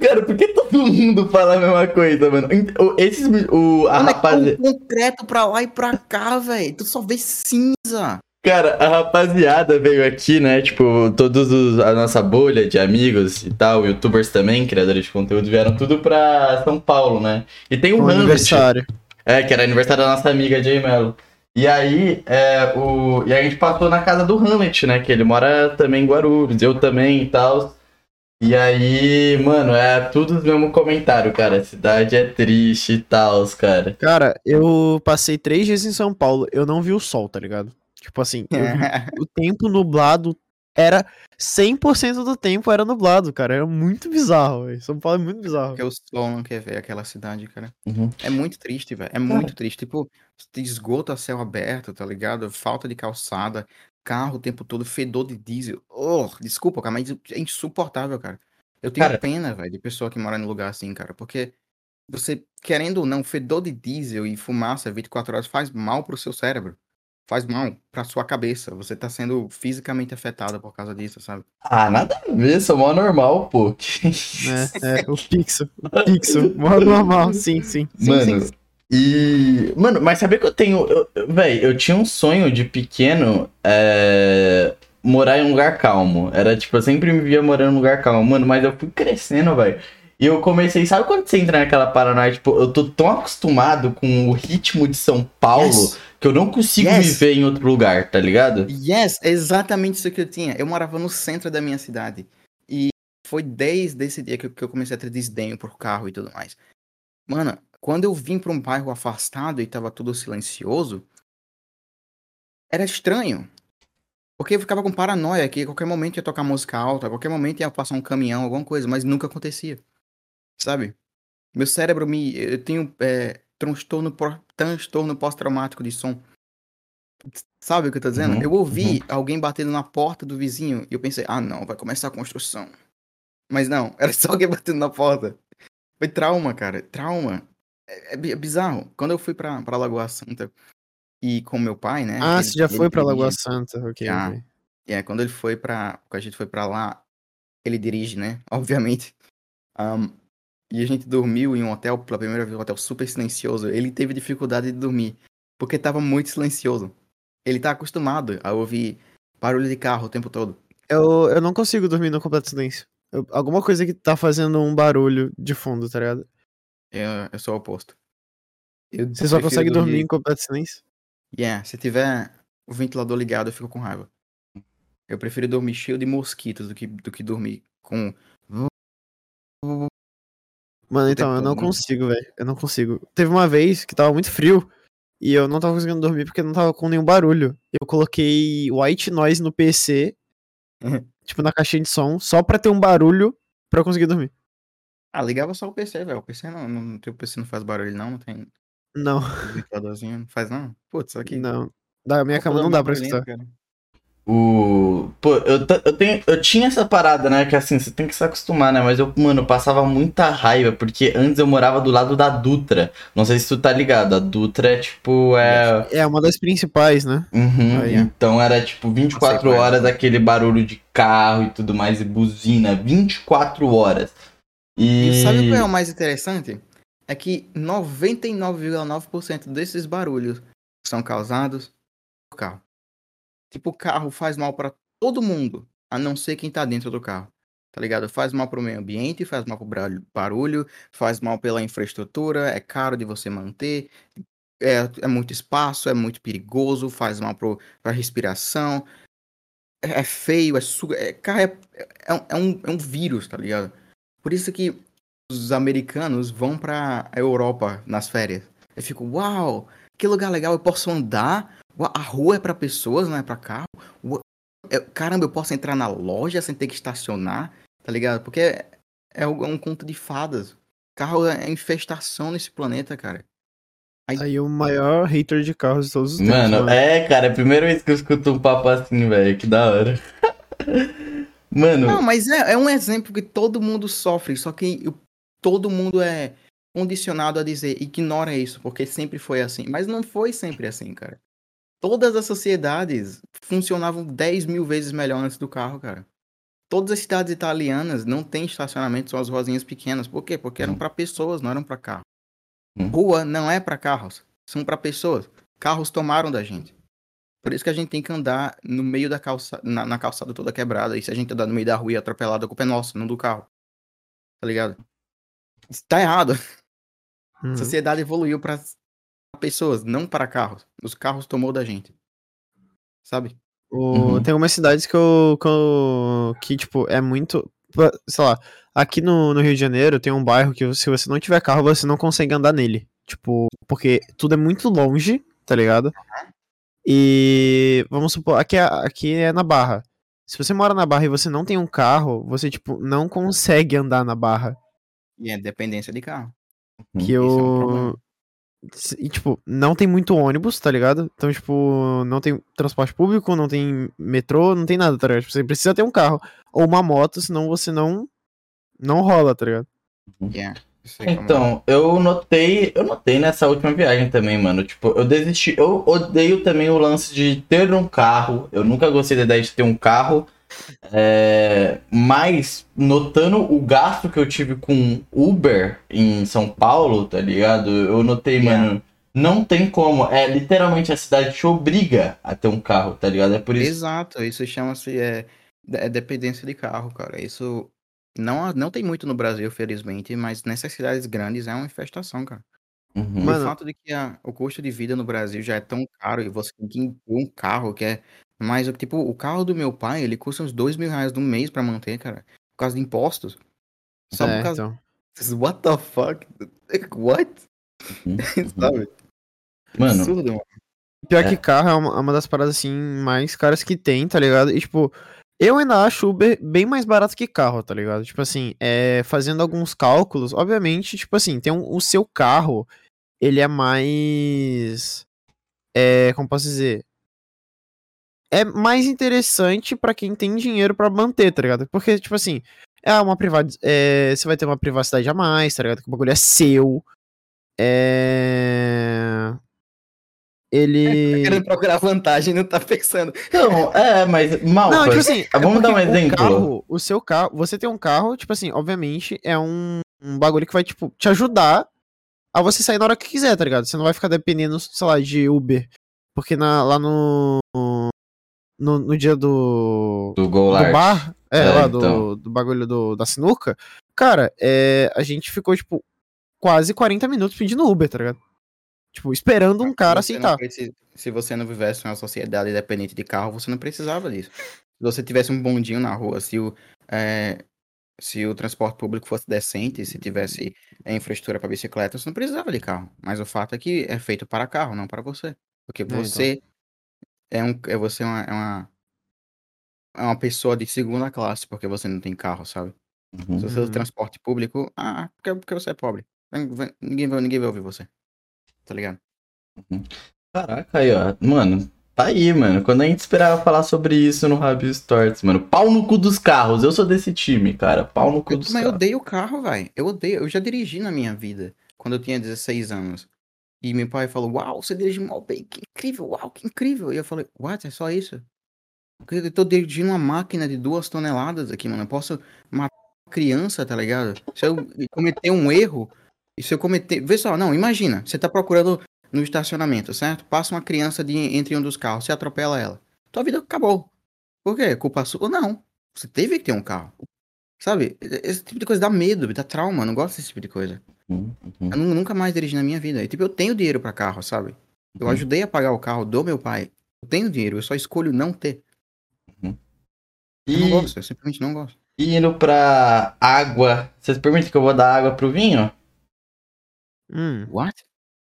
A: cara, por que todo mundo fala a mesma coisa, mano? O- Esses, o, a
C: Mano, é
A: rapaziada.
C: tão concreto pra lá e pra cá, velho. Tu só vê cinza.
A: Cara, a rapaziada veio aqui, né? Tipo, todos os, a nossa bolha de amigos e tal, youtubers também, criadores de conteúdo, vieram tudo pra São Paulo, né? E tem o
B: Um
A: Hamlet,
B: aniversário.
A: é, que era aniversário da nossa amiga Jay Mello. E aí, é, o, e aí a gente passou na casa do Hamlet, né? Que ele mora também em Guarulhos, eu também e tal. E aí, mano, é tudo o mesmo comentário, cara. A cidade é triste e tal, cara.
B: Cara, eu passei três dias em São Paulo, eu não vi o sol, tá ligado? Tipo assim, eu o tempo nublado era 100% do tempo era nublado, cara. Era muito bizarro, velho. São Paulo é muito bizarro.
C: Porque o sol não quer ver aquela cidade, cara.
A: Uhum.
C: É muito triste, velho. É muito triste. Tipo, esgoto a céu aberto, tá ligado? Falta de calçada, carro o tempo todo, fedor de diesel. Oh, desculpa, cara, mas é insuportável, cara. Eu tenho
A: Cara-
C: pena, velho, de pessoa que mora num lugar assim, cara. Porque você, querendo ou não, fedor de diesel e fumaça 24 horas faz mal pro seu cérebro. Faz mal pra sua cabeça. Você tá sendo fisicamente afetado por causa disso, sabe?
A: Ah, nada a ver, sou mó normal, pô.
B: É, é, o Pixel. O Pixel. Modo normal, sim, sim. sim
A: Mano,
B: sim.
A: e. Mano, mas sabia que eu tenho. Eu- véi, eu tinha um sonho de pequeno é, morar em um lugar calmo. Era tipo, eu sempre me via morando em um lugar calmo. Mano, mas eu fui crescendo, velho. E eu comecei, sabe quando você entra naquela paranoia? Tipo, eu tô tão acostumado com o ritmo de São Paulo
C: Yes.
A: Que eu não consigo
C: Yes.
A: viver em outro lugar, tá ligado?
C: Yes, exatamente isso que eu tinha. Eu morava no centro da minha cidade. E foi desde esse dia que eu, que eu comecei a ter desdenho por carro e tudo mais. Mano, quando eu vim pra um bairro afastado e tava tudo silencioso, era estranho. Porque eu ficava com paranoia que a qualquer momento ia tocar música alta, a qualquer momento ia passar um caminhão, alguma coisa, mas nunca acontecia. Sabe? Meu cérebro me. Eu tenho é, transtorno, transtorno pós-traumático de som. Sabe o que eu tô dizendo?
A: Uhum,
C: eu ouvi alguém batendo na porta do vizinho e eu pensei, ah não, vai começar a construção. Mas não, era só alguém batendo na porta. Foi trauma, cara. Trauma. É, é é bizarro. Quando eu fui pra, pra Lagoa Santa e com meu pai, né?
B: Ah,
C: ele-
B: você já foi pra
C: dirige-
B: Lagoa Santa, ok.
C: Já.
B: ok.
C: É, quando ele foi pra. Quando a gente foi pra lá, ele dirige, né? Obviamente. Ahn, e a gente dormiu em um hotel, pela primeira vez, um hotel super silencioso. Ele teve dificuldade de dormir, porque tava muito silencioso. Ele tá acostumado a ouvir barulho de carro o tempo todo.
B: Eu, eu não consigo dormir no completo silêncio. Eu- alguma coisa que tá fazendo um barulho de fundo, tá ligado?
C: Eu, eu sou o oposto. Eu
B: Você só consegue dormir em completo silêncio?
C: Yeah, se tiver o ventilador ligado, eu fico com raiva. Eu prefiro dormir cheio de mosquitos do que, do que dormir com.
B: Mano, então, eu não
C: né?
B: consigo, velho. Eu não consigo. Teve uma vez que tava muito frio e eu não tava conseguindo dormir porque não tava com nenhum barulho. Eu coloquei white noise no PC, tipo na caixinha de som, só pra ter um barulho pra eu conseguir dormir.
C: Ah, ligava só o PC, velho. O PC não, não, teu PC não faz barulho, não. Não tem
B: Não,
C: não faz, não. Putz, aqui.
B: não. Da minha cama não dá pra escutar.
A: O. Pô, eu, eu, tenho, eu tinha essa parada, né? Que assim, você tem que se acostumar, né? Mas eu, mano, eu passava muita raiva, porque antes eu morava do lado da Dutra. Não sei se tu tá ligado. A Dutra é tipo. É.
B: É uma das principais, né?
A: Uhum,
B: Aí,
A: então era tipo 24
C: qual é.
A: horas aquele barulho de carro e tudo mais, e buzina. 24 horas. E.
C: E sabe o que é o mais interessante? É que 99,9% desses barulhos são causados por carro. Tipo, o carro faz mal pra todo mundo, a não ser quem tá dentro do carro. Tá ligado? Faz mal pro meio ambiente, faz mal pro barulho- faz mal pela infraestrutura, é caro de você manter, é, é muito espaço, é muito perigoso, faz mal pro, pra respiração, é, é feio, é suga. É, é, é, é um, é um vírus, tá ligado? Por isso que os americanos vão pra Europa nas férias. Eu fico, uau, que lugar legal, eu posso andar. A rua é pra pessoas, não é pra carro. Eu- caramba, eu posso entrar na loja sem ter que estacionar, tá ligado? Porque é, é um é conto de fadas. Carro é infestação nesse planeta, cara.
B: Aí o maior hater de carros de todos os tempos.
A: Mano, é, cara, é a primeira vez que eu escuto um papo assim, velho. Que da hora. Mano,
C: Não, mas é, é um exemplo que todo mundo sofre, só que o- todo mundo é condicionado a dizer ignora isso, porque sempre foi assim. Mas não foi sempre assim, cara. Todas as sociedades funcionavam 10 mil vezes melhor antes do carro, cara. Todas as cidades italianas não têm estacionamento, são as ruazinhas pequenas. Por quê? Porque eram
A: Hum.
C: para pessoas, não eram para carro.
A: Hum.
C: Rua não é para carros, são para pessoas. Carros tomaram da gente. Por isso que a gente tem que andar no meio da calçada, na, na calçada toda quebrada. E se a gente andar no meio da rua e atropelado, a culpa é nossa, não do carro. Tá ligado? Tá errado.
B: Uhum.
C: A sociedade evoluiu para pessoas, não para carros. Os carros tomou da gente. Sabe?
B: O-
A: Uhum.
B: Tem algumas cidades que eu, que eu- que, tipo, é muito. Sei lá, aqui no, no Rio de Janeiro tem um bairro que se você não tiver carro, você não consegue andar nele. Tipo, porque tudo é muito longe, tá ligado? E vamos supor, aqui é, aqui é na Barra. Se você mora na Barra e você não tem um carro, você, tipo, não consegue andar na Barra.
C: E é dependência de carro.
B: Que
C: Isso é um
B: eu.
C: problema.
B: E, tipo, não tem muito ônibus, tá ligado? Então, tipo, não tem transporte público, não tem metrô, não tem nada, tá ligado? Tipo, Você precisa ter um carro ou uma moto, senão você não. Não rola, tá ligado?
C: Yeah. É.
A: Então, eu notei, eu notei nessa última viagem também, mano. Tipo, eu desisti. Eu odeio também o lance de ter um carro. Eu nunca gostei da ideia de ter um carro. É, mas notando o gasto que eu tive com Uber em São Paulo, tá ligado? Eu notei,
C: Yeah.
A: mano, não tem como. É literalmente a cidade te obriga a ter um carro, tá ligado? É por isso.
C: Exato, isso chama-se é, é dependência de carro, cara. Isso não, não tem muito no Brasil, felizmente, mas nessas cidades grandes é uma infestação, cara.
A: Uhum.
C: O fato de que a- o custo de vida no Brasil já é tão caro e você tem que ter um carro que é mais. Tipo, o carro do meu pai, ele custa uns dois mil reais no mês pra manter, cara. Por causa de impostos. Só
B: É,
C: por causa.
B: então.
C: What the fuck? What?
A: Uhum.
C: Sabe?
A: Mano,
C: Absurdo, mano.
B: Pior
A: É.
B: que carro é uma, é uma das paradas assim mais caras que tem, tá ligado? E tipo, eu ainda acho Uber bem mais barato que carro, tá ligado? Tipo assim, é, fazendo alguns cálculos, obviamente, tipo assim, tem um, o seu carro, ele é mais. É, como posso dizer? É mais interessante pra quem tem dinheiro pra manter, tá ligado? Porque, tipo assim, é uma privada, é, você vai ter uma privacidade a mais, tá ligado? Que o bagulho é seu. É. Ele.
C: Tá querendo procurar vantagem, não tá pensando.
A: então, é, mas mal.
B: Não, tipo assim,
A: Ah, vamos
B: é
A: dar um
B: porque o
A: exemplo.
B: carro, o seu carro, você tem um carro, tipo assim, obviamente é um, um bagulho que vai, tipo, te ajudar a você sair na hora que quiser, tá ligado? Você não vai ficar dependendo, sei lá, de Uber. Porque na, lá no, no. No dia do.
A: Do Go
B: do bar, é,
A: É,
B: lá do,
A: então.
B: do bagulho do, da sinuca, cara, é, a gente ficou, tipo, quase 40 minutos pedindo Uber, tá ligado? Tipo, esperando um cara
C: Você não
B: aceitar.
C: preci- Se você não vivesse em uma sociedade dependente de carro, você não precisava disso. Se você tivesse um bondinho na rua, se o, é, se o transporte público fosse decente, se tivesse é, infraestrutura para bicicleta, você não precisava de carro. Mas o fato é que é feito para carro, não para você. Porque
B: então.
C: você é, um, é você uma, é uma é uma pessoa de segunda classe porque você não tem carro, sabe?
A: Uhum.
C: Se você usa
B: Uhum.
C: transporte público, ah, porque, porque você é pobre. Ninguém, vai, ninguém vai ouvir você. Tá ligado?
A: Caraca, aí, ó. Mano, tá aí, mano. Quando a gente esperava falar sobre isso no Rabio Stories, mano. Pau no cu dos carros. Eu sou desse time, cara. Pau no cu
C: Eu
A: dos
C: também
A: carros.
C: odeio carro, velho. Eu odeio. Eu já dirigi na minha vida, quando eu tinha 16 anos. E meu pai falou, uau, você dirige mal bem, que incrível, uau, que incrível. E eu falei, what, é só isso? Eu tô dirigindo uma máquina de duas toneladas aqui, mano. Eu posso matar uma criança, tá ligado? Se eu cometer um erro, e se eu cometer... Vê só, não, imagina, você tá procurando no estacionamento, certo? Passa uma criança de, entre um dos carros, você atropela ela. Tua vida acabou. Por quê? Culpa sua? Não. Você teve que ter um carro. Sabe? Esse tipo de coisa dá medo, dá trauma. Não gosto desse tipo de coisa.
A: Uhum, uhum,
C: Eu nu- nunca mais dirigi na minha vida. E, tipo, eu tenho dinheiro pra carro, sabe? Eu
A: uhum.
C: ajudei a pagar o carro do meu pai. Eu tenho dinheiro, eu só escolho não ter. Eu não
A: E,
C: gosto, eu simplesmente não gosto.
A: e indo pra água. Vocês permitem que eu vou dar água pro vinho?
B: Hum.
C: What?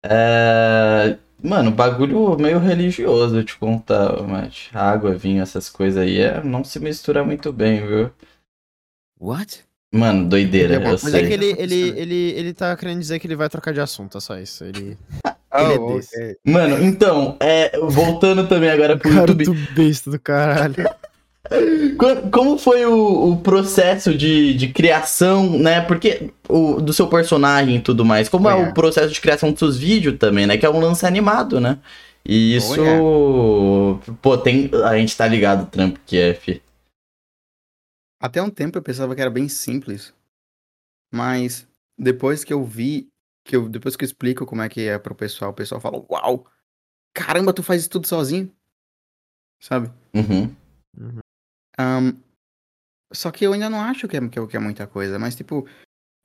A: É. Mano, bagulho meio religioso, eu te contar, mas água, vinho, essas coisas aí, é, não se mistura muito bem, viu?
C: What?
A: Mano, doideira,
C: É
B: Mas é
A: sei.
B: que ele,
C: Tá
B: ele,
C: acontecendo.
B: ele, ele tá querendo dizer que ele vai trocar de assunto, é só isso. Ele.
C: Oh,
B: Ele é desse.
C: ok.
A: Mano, então, é, voltando também agora pro
B: Cara
A: YouTube.
B: do besta do caralho.
A: Co- Como foi o, o processo de, de criação, né? Porque o, do seu personagem e tudo mais. Como é o processo de criação dos seus vídeos também, né? Que é um lance animado, né? E isso. Pô, tem. A gente tá ligado, trampo que é, fi.
C: Até um tempo eu pensava que era bem simples. Mas depois que eu vi, que eu, depois que eu explico como é que é pro pessoal, o pessoal fala, uau, caramba, tu faz isso tudo sozinho. Sabe?
A: Uhum.
C: Ahn, só que eu ainda não acho que é, que é, que é muita coisa, mas tipo,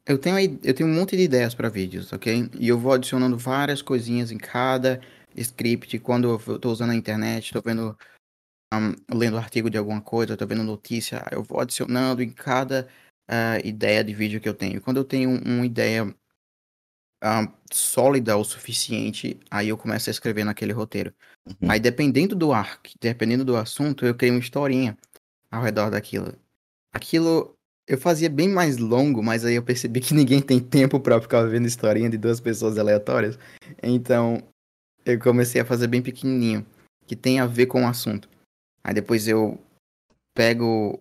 C: eu tenho, eu tenho um monte de ideias pra vídeos, ok? E eu vou adicionando várias coisinhas em cada script. Quando eu tô usando a internet, tô vendo, ahn, lendo artigo de alguma coisa, tô vendo notícia, eu vou adicionando em cada ah, ideia de vídeo que eu tenho. Quando eu tenho um- uma ideia ah, sólida o suficiente, aí eu começo a escrever naquele roteiro.
A: Uhum.
C: Aí dependendo do arco, dependendo do assunto, eu crio uma historinha ao redor daquilo. Aquilo eu fazia bem mais longo, mas aí eu percebi que ninguém tem tempo pra ficar vendo historinha de duas pessoas aleatórias. Então eu comecei a fazer bem pequenininho, que tem a ver com o assunto. Aí depois eu pego,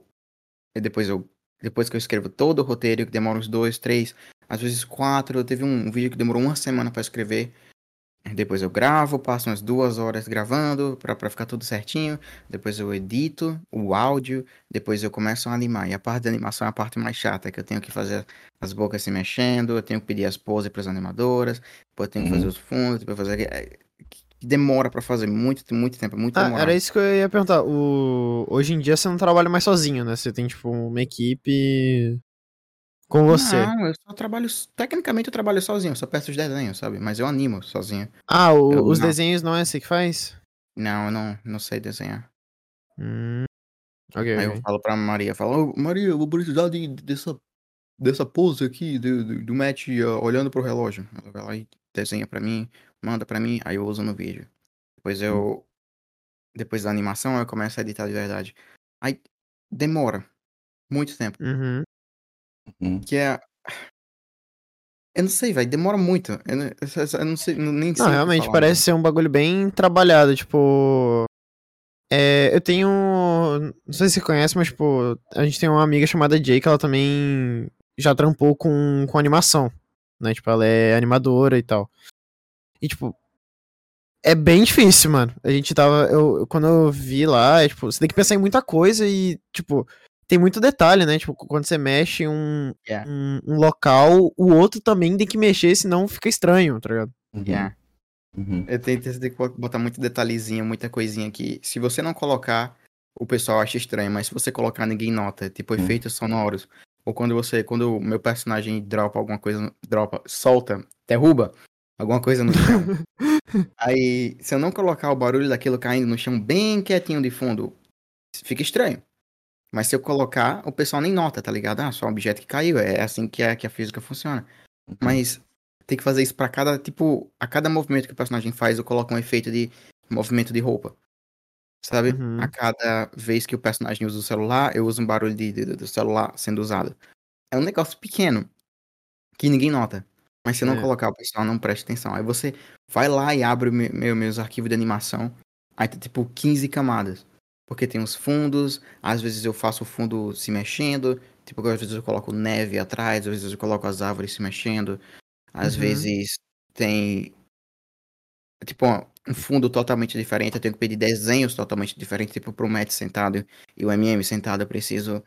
C: e depois eu depois que eu escrevo todo o roteiro, que demora uns dois, três, às vezes quatro. Teve um vídeo que demorou uma semana pra escrever. Depois eu gravo, passo umas duas horas gravando pra, pra ficar tudo certinho. Depois eu edito o áudio. Depois eu começo a animar. E a parte da animação é a parte mais chata, que eu tenho que fazer as bocas se mexendo, eu tenho que pedir as poses pras animadoras, depois eu tenho que fazer
A: Uhum.
C: os fundos, depois fazer. Que Demora pra fazer muito, muito tempo, muito
B: Ah,
C: demorado.
B: era isso que eu ia perguntar. O... Hoje em dia você não trabalha mais sozinho, né? Você tem, tipo, uma equipe com você.
C: Não, eu só trabalho. Tecnicamente eu trabalho sozinho, eu só peço os desenhos, sabe? Mas eu animo sozinho.
B: Ah, o-
C: Eu
B: os
C: não.
B: desenhos não é você que faz?
C: Não, eu não, não sei desenhar.
B: Hum. Ok,
C: Aí eu
B: ok.
C: falo pra Maria, falo, "Ô, Maria, eu vou precisar de, dessa, dessa pose aqui, do, do, do Matt ó, olhando pro relógio. Ela vai lá e desenha pra mim, manda pra mim, aí eu uso no vídeo. Depois eu. Depois da animação eu começo a editar de verdade. Aí demora muito tempo.
B: Uhum.
A: Uhum.
C: Que é. Eu não sei, velho, demora muito. Eu não, eu- não sei, nem sei.
B: Não, realmente
C: falar,
B: parece ser um bagulho bem trabalhado, tipo. É, eu tenho. Não sei se você conhece, mas, tipo, a gente tem uma amiga chamada Jay que ela também já trampou com, com animação. Né? Tipo, ela é animadora e tal. E, tipo. É bem difícil, mano. A gente tava. Eu, quando eu vi lá, é, tipo, você tem que pensar em muita coisa e, tipo, tem muito detalhe, né? Tipo, quando você mexe um,
C: Yeah.
B: um, um local, o outro também tem que mexer, senão fica estranho, tá ligado?
A: Uhum.
C: Yeah.
A: Uhum.
C: Eu tenho que botar muito detalhezinho, muita coisinha aqui. Se você não colocar, o pessoal acha estranho, mas se você colocar, ninguém nota. Tipo, efeitos sonoros. Ou quando você, quando o meu personagem dropa alguma coisa, dropa, solta, derruba alguma coisa no chão. Aí, se eu não colocar o barulho daquilo caindo no chão bem quietinho de fundo, fica estranho. Mas se eu colocar, o pessoal nem nota, tá ligado? Ah, só um objeto que caiu. É assim que a, que a física funciona. Mas tem que fazer isso pra cada, tipo, a cada movimento que o personagem faz, eu coloco um efeito de movimento de roupa. Sabe?
B: Uhum.
C: A cada vez que o personagem usa o celular, eu uso um barulho de, de- do celular sendo usado. É um negócio pequeno que ninguém nota. Mas se eu não
B: É.
C: colocar, o pessoal não presta atenção. Aí você vai lá e abre meu- meus arquivos de animação. Aí tem tipo 15 camadas. Porque tem os fundos, às vezes eu faço o fundo se mexendo, tipo, às vezes eu coloco neve atrás, às vezes eu coloco as árvores se mexendo, às
B: Uhum.
C: vezes tem tipo um fundo totalmente diferente, eu tenho que pedir desenhos totalmente diferentes, tipo pro Matt sentado e o MM sentado, eu preciso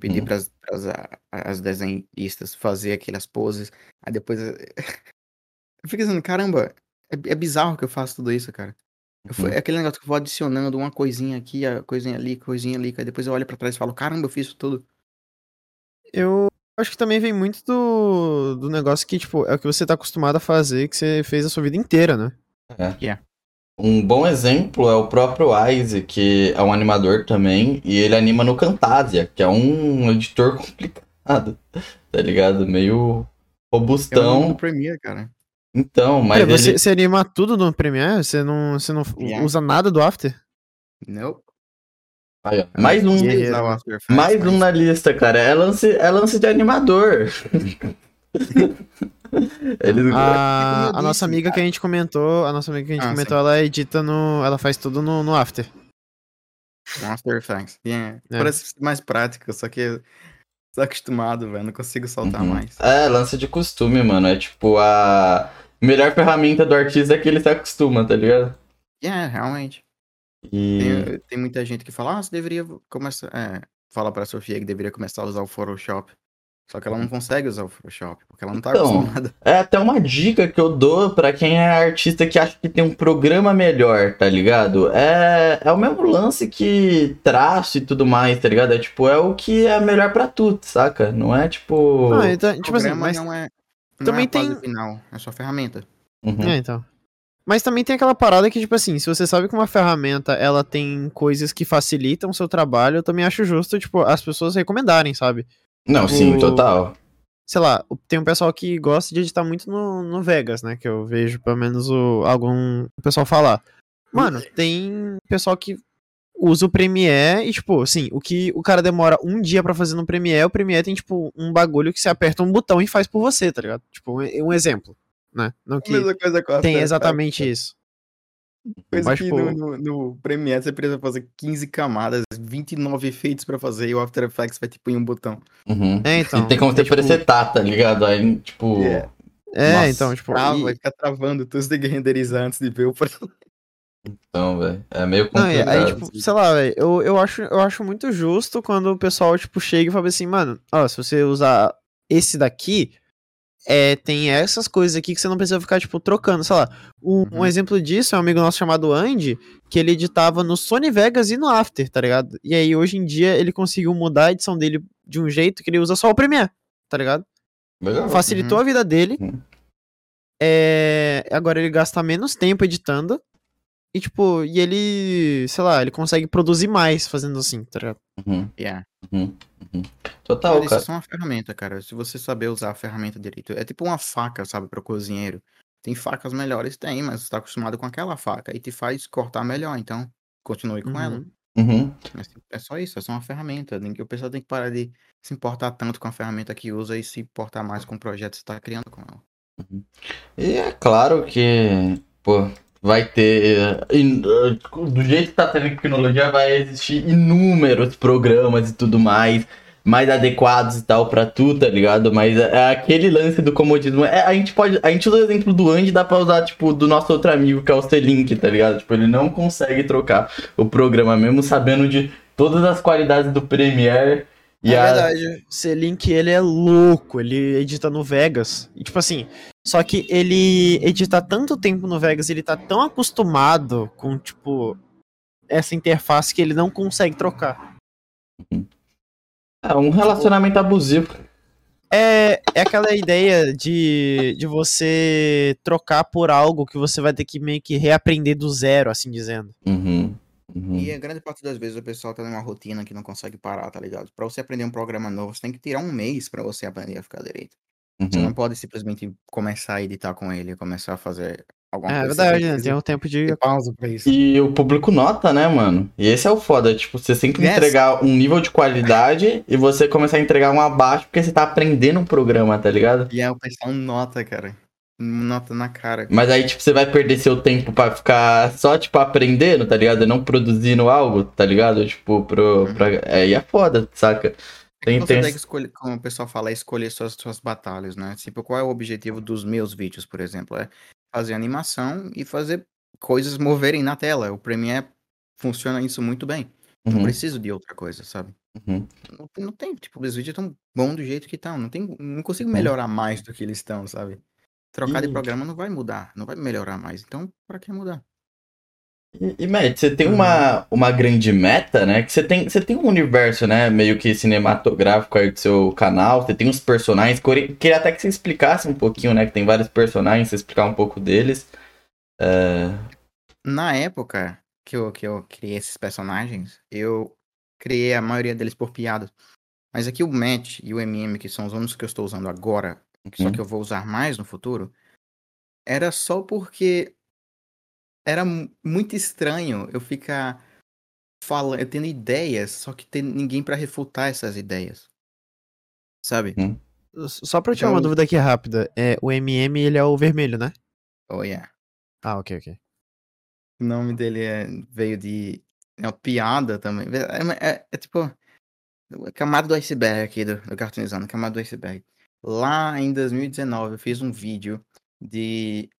C: pedir
A: Uhum.
C: pras, pras a- as desenhistas fazer aquelas poses, aí depois eu eu fico dizendo, caramba, é, é bizarro que eu faço tudo isso, cara. Eu
A: Uhum.
C: é aquele negócio que eu vou adicionando uma coisinha aqui, a coisinha ali, coisinha ali, aí depois eu olho pra trás e falo, caramba, eu fiz isso tudo.
B: Eu acho que também vem muito do, do negócio que, tipo, é o que você tá acostumado a fazer, que você fez a sua vida inteira, né?
A: Um bom exemplo é o próprio Isaac, que é um animador também, e ele anima no Camtasia, que é um editor complicado, tá ligado? Meio
C: Eu
A: robustão.
C: no Premiere, cara.
A: Então, mas
B: Pera, você,
A: ele...
B: você anima tudo no Premiere? Você não, você não
C: Yeah.
B: usa nada do After?
C: Não.
A: Aí, ó, mais um,
C: Effects,
A: mais um na lista, cara. É lance, é lance de animador.
B: A, a nossa amiga que a gente comentou, a nossa amiga que a gente
C: Ah,
B: comentou, ela edita no. Ela faz tudo no, no After.
C: After Effects. Yeah.
B: É.
C: Parece ser mais prático, só que tô acostumado, velho. Não consigo soltar
A: Uhum.
C: mais.
A: É, lance de costume, mano. É tipo a melhor ferramenta do artista é que ele se acostuma, tá ligado?
C: Yeah, realmente.
A: E.
C: Tem, tem muita gente que fala, ah, você deveria começar. É, fala pra Sofia que deveria começar a usar o Photoshop. Só que ela não consegue usar o Photoshop, porque ela não tá
A: Então,
C: acostumada.
A: É até uma dica que eu dou pra quem é artista que acha que tem um programa melhor, tá ligado? É, é o mesmo lance que traço e tudo mais, tá ligado? É tipo, é o que é melhor pra tu, saca? Não é tipo.
B: Ah, então,
C: O
B: tipo assim, mas.
C: não é. Não
B: também
C: é
B: tem-
C: final, é só ferramenta.
A: Uhum.
B: É, então. Mas também tem aquela parada que, tipo assim, se você sabe que uma ferramenta ela tem coisas que facilitam o seu trabalho, eu também acho justo, tipo, as pessoas recomendarem, sabe?
A: Não, sim,
B: O-
A: total.
B: sei lá, tem um pessoal que gosta de editar muito no, no Vegas, né? Que eu vejo pelo menos o, algum pessoal falar. Mano, tem pessoal que usa o Premiere e, tipo, assim, o que o cara demora um dia pra fazer no Premiere, o Premiere tem, tipo, um bagulho que você aperta um botão e faz por você, tá ligado? Tipo, um, um exemplo, né? Não que tem exatamente isso.
C: Coisa
B: Mas,
C: que
B: pô-
C: no, no, no Premiere você precisa fazer 15 camadas, 29 efeitos pra fazer e o After Effects vai tipo em um botão.
A: Uhum.
B: É, então.
A: e tem como você
B: tipo,
A: presetar, tá ligado? Aí, tipo.
C: Yeah.
B: É,
A: Nossa,
B: então, tipo.
C: Trava,
B: e-
C: vai ficar travando, você tem que renderizar antes de ver o
A: Então, velho. É meio
B: Não,
A: complicado.
B: aí, tipo, sei lá, velho, eu, eu, acho, eu acho muito justo quando o pessoal, tipo, chega e fala assim, mano, ó, se você usar esse daqui, é, tem essas coisas aqui que você não precisa ficar, tipo, trocando, sei lá. Um, um
C: Uhum.
B: exemplo disso é um amigo nosso chamado Andy, que ele editava no Sony Vegas e no After, tá ligado? E aí, hoje em dia, ele conseguiu mudar a edição dele de um jeito que ele usa só o Premiere, tá ligado?
A: Legal.
B: Facilitou a vida dele.
A: Uhum.
B: É, agora ele gasta menos tempo editando. E, tipo, e ele, sei lá, ele consegue produzir mais fazendo assim, tá ligado?
A: Uhum,
C: Yeah.
A: Uhum, uhum. Total,
C: Mas isso é
A: cara.
C: só uma ferramenta, cara. Se você saber usar a ferramenta direito. É tipo uma faca, sabe, para cozinheiro. Tem facas melhores, tem, mas você tá acostumado com aquela faca e te faz cortar melhor, então continue com ela.
B: Uhum.
A: Uhum.
C: Mas É só isso, é só uma ferramenta. Ninguém- O pessoal tem que parar de se importar tanto com a ferramenta que usa e se importar mais com o projeto que você tá criando com ela.
A: E é claro que, pô, vai ter. in- uh, Do jeito que tá tendo tecnologia, vai existir inúmeros programas e tudo mais, mais adequados e tal pra tu, tá ligado? Mas é aquele lance do comodismo. É, a gente pode. A gente usa o exemplo do Andy, dá pra usar, tipo, do nosso outro amigo, que é o C-Link, tá ligado? Tipo, ele não consegue trocar o programa, mesmo sabendo de todas as qualidades do Premiere. E
B: é
A: a-
B: verdade. C-Link, ele é louco. Ele edita no Vegas. E, tipo assim, só que ele edita tanto tempo no Vegas, ele tá tão acostumado com, tipo, essa interface que ele não consegue trocar.
A: É um relacionamento abusivo.
B: É, é aquela ideia de, de você trocar por algo que você vai ter que meio que reaprender do zero, assim dizendo.
A: Uhum. Uhum.
C: E a grande parte das vezes o pessoal tá numa rotina que não consegue parar, tá ligado? Pra você aprender um programa novo, você tem que tirar um mês pra você aprender a ficar direito. Você
A: Uhum.
C: não pode simplesmente começar a editar com ele, começar a fazer alguma
B: É,
C: coisa.
B: verdade,
C: Você
B: né?
C: tem
B: um tempo de.
C: pausa pra isso.
A: E o público nota, né, mano? E esse é o foda. Tipo, você sempre
C: Yes.
A: entregar um nível de qualidade e você começar a entregar um abaixo porque você tá aprendendo um programa, tá ligado?
C: E aí o pessoal nota, cara. Nota na cara.
A: Mas aí, tipo, você vai perder seu tempo pra ficar só, tipo, aprendendo, tá ligado? E não produzindo algo, tá ligado? Tipo, pro.
C: Uhum.
A: Pra... Aí é foda, saca? Tem,
C: Você
A: tem...
C: tem que escolher, como o pessoal fala, é escolher suas, suas batalhas, né? Tipo, qual é o objetivo dos meus vídeos, por exemplo? É fazer animação e fazer coisas moverem na tela. O Premiere funciona isso muito bem. Não
A: Uhum,
C: preciso de outra coisa, sabe?
A: uhum.
C: Não, não tem, tipo, os vídeos tão bons do jeito que estão. Não, tem, não consigo
A: Uhum.
C: melhorar mais do que eles estão, sabe? Trocar de programa não vai mudar, não vai melhorar mais. Então, pra que mudar?
A: E, e Matt, você tem
B: Uhum.
A: uma, uma grande meta, né? Que você tem, você tem um universo, né? Meio que cinematográfico aí do seu canal. Você tem uns personagens. Queria até que você explicasse um pouquinho, né? Que tem vários personagens, você explicar um pouco deles. É,
C: Na época que eu, que eu criei esses personagens, eu criei a maioria deles por piada. Mas aqui o Matt e o MM, que são os únicos que eu estou usando agora, só
A: Uhum.
C: que eu vou usar mais no futuro, era só porque era mu- muito estranho eu ficar falando, eu tendo ideias, só que ter ninguém pra refutar essas ideias. Sabe?
A: Uhum.
B: Só pra eu tirar uma
C: Então-
B: dúvida aqui rápida. É, o MM, ele é o vermelho, né?
C: Oh, yeah.
B: Ah, ok, ok.
C: O nome dele é, veio de. É uma piada também. É, é- é tipo. Camada do iceberg aqui do, do Cartoonizando, camada do iceberg. Lá em 2019 eu fiz um vídeo de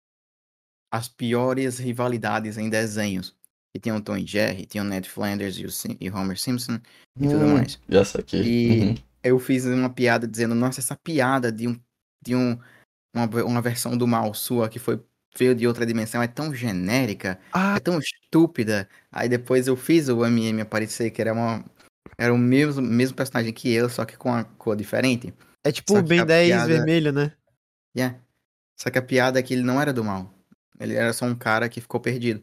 C: as piores rivalidades em desenhos. E tinha o Tom e Jerry, tinha o Ned Flanders e o, Sim- e o Homer Simpson. E tudo
A: hum,
C: mais.
A: Já saquei.
C: E-
A: Uhum.
C: Eu fiz uma piada dizendo, nossa, essa piada de um. De um uma, uma versão do mal sua que foi veio de outra dimensão é tão genérica
B: Ah,
C: é tão estúpida. Aí depois eu fiz o MM aparecer, que era uma. Era o mesmo, mesmo personagem que eu, só que com a cor diferente.
B: é tipo o Ben
C: a
B: 10
C: piada-
B: vermelho, né?
C: Yeah. Só que a piada é que ele não era do mal. Ele era só um cara que ficou perdido.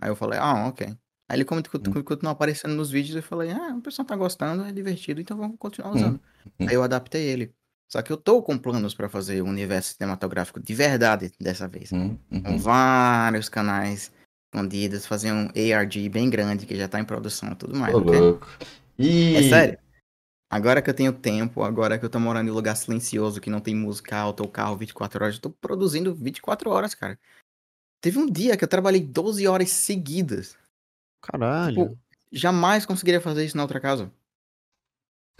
C: Aí eu falei, ah, ok. Aí ele continu-
A: Hum.
C: continuou aparecendo nos vídeos e eu falei, ah, o pessoal tá gostando, é divertido, então vamos continuar usando.
A: Hum.
C: Aí eu adaptei ele. Só que eu tô com planos pra fazer um universo cinematográfico de verdade dessa vez. Com
A: uhum.
C: vários canais escondidos, fazer um ARG bem grande que já tá em produção e tudo mais,
A: Ô,
C: ok?
A: louco. E...
C: É sério. Agora que eu tenho tempo, agora que eu tô morando em um lugar silencioso, que não tem música alta ou carro 24 horas, eu tô produzindo 24 horas, cara. Teve um dia que eu trabalhei 12 horas seguidas.
B: Caralho.
C: Tipo, jamais conseguiria fazer isso na outra casa.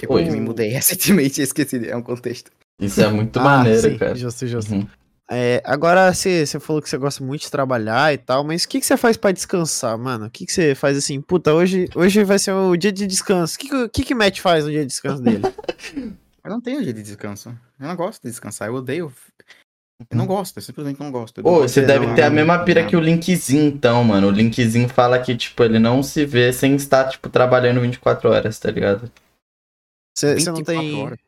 C: Depois
A: Oi.
C: me mudei recentemente, esqueci, é um contexto.
A: Isso é muito
B: Ah,
A: maneiro,
B: sim,
A: cara.
B: Justo, justo.
A: Uhum.
B: É, agora, você, você falou que você gosta muito de trabalhar e tal, mas o que, que você faz pra descansar, mano? O que, que você faz assim? Puta, hoje, hoje vai ser o dia de descanso. O que, que, que que Matt faz no dia de descanso dele?
C: Eu não tenho dia de descanso. Eu não gosto de descansar, eu odeio. Eu não gosto, eu simplesmente não gosto.
A: Ô, você deve
C: de-
A: ter a mesma pira que o Linkzinho, então, mano. O Linkzinho fala que, tipo, ele não se vê sem estar, tipo, trabalhando 24 horas, tá ligado?
B: Você não
C: 24
B: tem.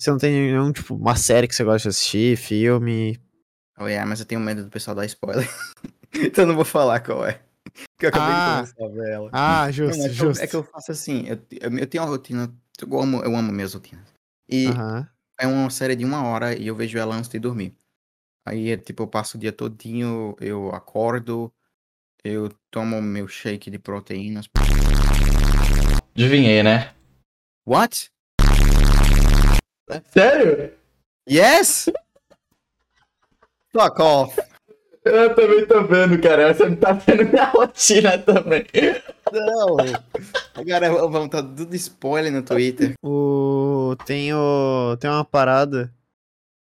B: Você não tem nenhum, tipo, uma série que você gosta de assistir, filme.
C: Oh, é, mas eu tenho medo do pessoal dar spoiler. então eu não vou falar qual é. Porque eu acabei
B: Ah.
C: de começar a ver ela.
B: Ah,
C: Não,
B: justo,
C: é, que eu,
B: justo.
C: é que eu faço assim, eu, eu, eu tenho uma rotina, eu amo, eu amo minhas rotinas. E
B: Aham.
C: É uma série de uma hora e eu vejo ela antes de dormir. Aí, é, tipo, eu passo o dia todinho, eu acordo, eu tomo meu shake de proteínas.
A: Adivinhei, né?
C: What?
A: Sério?
C: Yes? Fuck off.
A: Eu também tô vendo, cara. Você não tá vendo minha rotina também.
C: Não. Agora vamos estar tudo spoiler no Twitter.
B: O... Tem, o... tem uma parada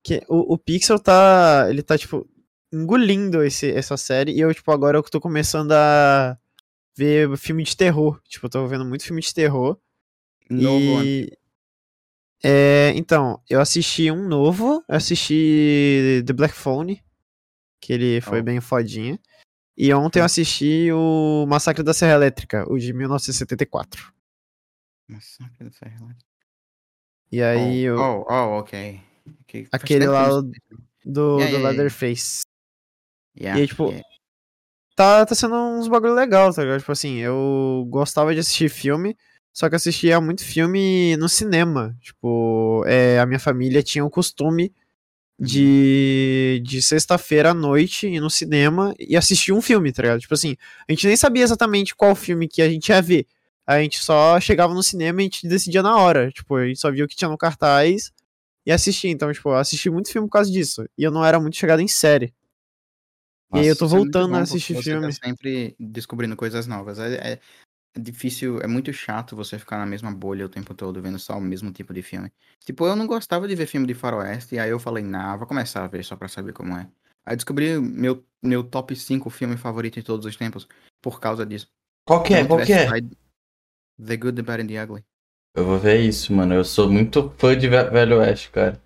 B: que o, o Pixel tá. Ele tá, tipo, engolindo esse, essa série. E eu, tipo, agora eu tô começando a ver filme de terror. Tipo, eu tô vendo muito filme de terror.
C: Novo
B: e... É, então, eu assisti um novo, eu assisti The Black Phone, que ele foi
C: Oh.
B: bem fodinha. E ontem eu assisti o Massacre da Serra Elétrica, o de 1974.
C: Massacre do Ferro Elétrico.
B: E aí,
C: oh,
B: o-
C: oh, oh, ok.
B: Aquele lá,
C: que eu
B: o-
C: não-
B: do,
C: Yeah,
B: do
C: yeah.
B: Leatherface.
C: Yeah,
B: E aí, tipo,
C: yeah.
B: Tá, tá sendo uns bagulho legal, tá ligado? Tipo assim, eu gostava de assistir filme, só que assistia muito filme no cinema. Tipo, é, a minha família tinha o costume de, de sexta-feira à noite ir no cinema e assistir um filme, tá ligado? Tipo assim, a gente nem sabia exatamente qual filme que a gente ia ver. A gente só chegava no cinema e a gente decidia na hora. Tipo, a gente só via o que tinha no cartaz e assistia. Então, tipo, eu assisti muito filme por causa disso. E eu não era muito chegado em série. E aí eu tô
C: é
B: voltando a
C: bom
B: assistir
C: porque você
B: filme.
C: Tá sempre descobrindo coisas novas. É, é- é difícil, é muito chato você ficar na mesma bolha o tempo todo vendo só o mesmo tipo de filme. Tipo, eu não gostava de ver filme de faroeste, e aí eu falei, nah, vou começar a ver só pra saber como é. Aí descobri meu, meu top 5 filme favorito de todos os tempos por causa disso.
A: Qual que é? Qual que é?
C: The Good, The Bad and The Ugly.
A: Eu vou ver isso, mano. Eu sou muito fã de Ve- Velho Oeste, cara.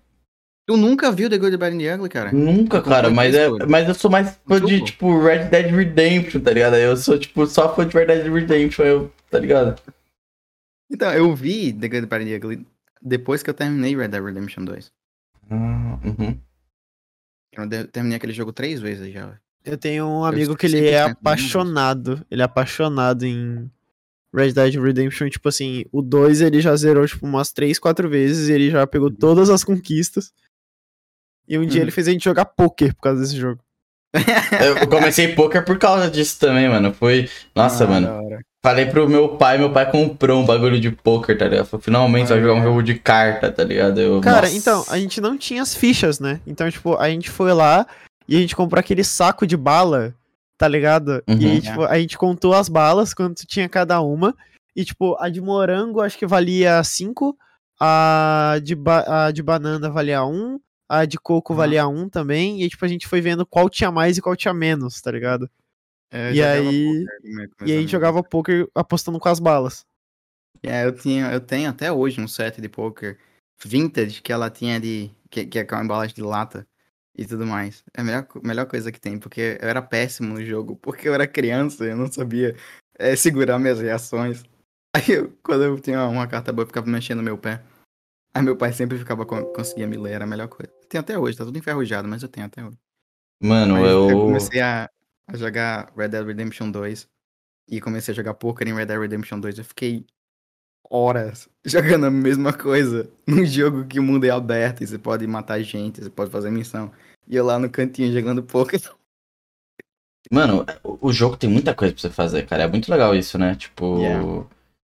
C: Tu nunca viu The Good, The Bad and The Ugly, cara?
A: Nunca, cara, mas, é, mas eu sou mais fã de, tipo, Red Dead Redemption, tá ligado? Eu sou, tipo, só fã de Red Dead Redemption, eu, tá ligado?
C: Então, eu vi The Good, Bad and The Ugly depois que eu terminei Red Dead Redemption 2.
A: Ah, uhum.
C: Eu terminei aquele jogo três vezes já.
B: Eu tenho um amigo que ele é
C: 100% mesmo.
B: apaixonado. Ele é apaixonado em Red Dead Redemption. Tipo assim, o 2 ele já zerou tipo umas 3, 4 vezes. E ele já pegou todas as conquistas. E um dia
C: Uhum.
B: ele fez a gente jogar poker por causa desse jogo.
A: Eu comecei poker por causa disso também, mano. Foi. Nossa,
C: Ah,
A: mano. Falei pro meu pai, meu pai comprou um bagulho de poker, tá ligado? Falei, finalmente vai
C: Ah,
A: jogar um
C: é.
A: jogo de carta, tá ligado? Eu,
B: Cara,
A: nossa.
B: então, a gente não tinha as fichas, né? Então, tipo, a gente foi lá e a gente comprou aquele saco de bala, tá ligado?
A: Uhum.
B: E tipo, a gente contou as balas, quanto tinha cada uma. E, tipo, a de morango acho que valia 5, a de, ba- a de banana valia 1, um, a de coco
C: Uhum.
B: valia 1 um também. E tipo, a gente foi vendo qual tinha mais e qual tinha menos, tá ligado?
C: É,
B: E aí-
C: poker
B: E aí a gente
C: amigos.
B: jogava poker apostando com as balas.
C: É, eu, tinha, eu tenho até hoje um set de poker vintage que ela tinha de. que, que é com embalagem de lata e tudo mais. É a melhor, melhor coisa que tem, porque eu era péssimo no jogo, porque eu era criança, eu não sabia é, segurar minhas reações. Aí eu, quando eu tinha uma carta boa, eu ficava mexendo no meu pé. Aí meu pai sempre ficava conseguia me ler, era a melhor coisa. Tem até hoje, tá tudo enferrujado, mas eu tenho até hoje.
A: Mano,
C: Mas
A: eu.
C: eu comecei a, a jogar Red Dead Redemption 2 e comecei a jogar poker em Red Dead Redemption 2. Eu fiquei horas jogando a mesma coisa num jogo que o mundo é aberto e você pode matar gente, você pode fazer missão. E eu lá no cantinho jogando poker.
A: Mano, o o jogo tem muita coisa pra você fazer, cara. É muito legal isso, né? Tipo.
C: Yeah.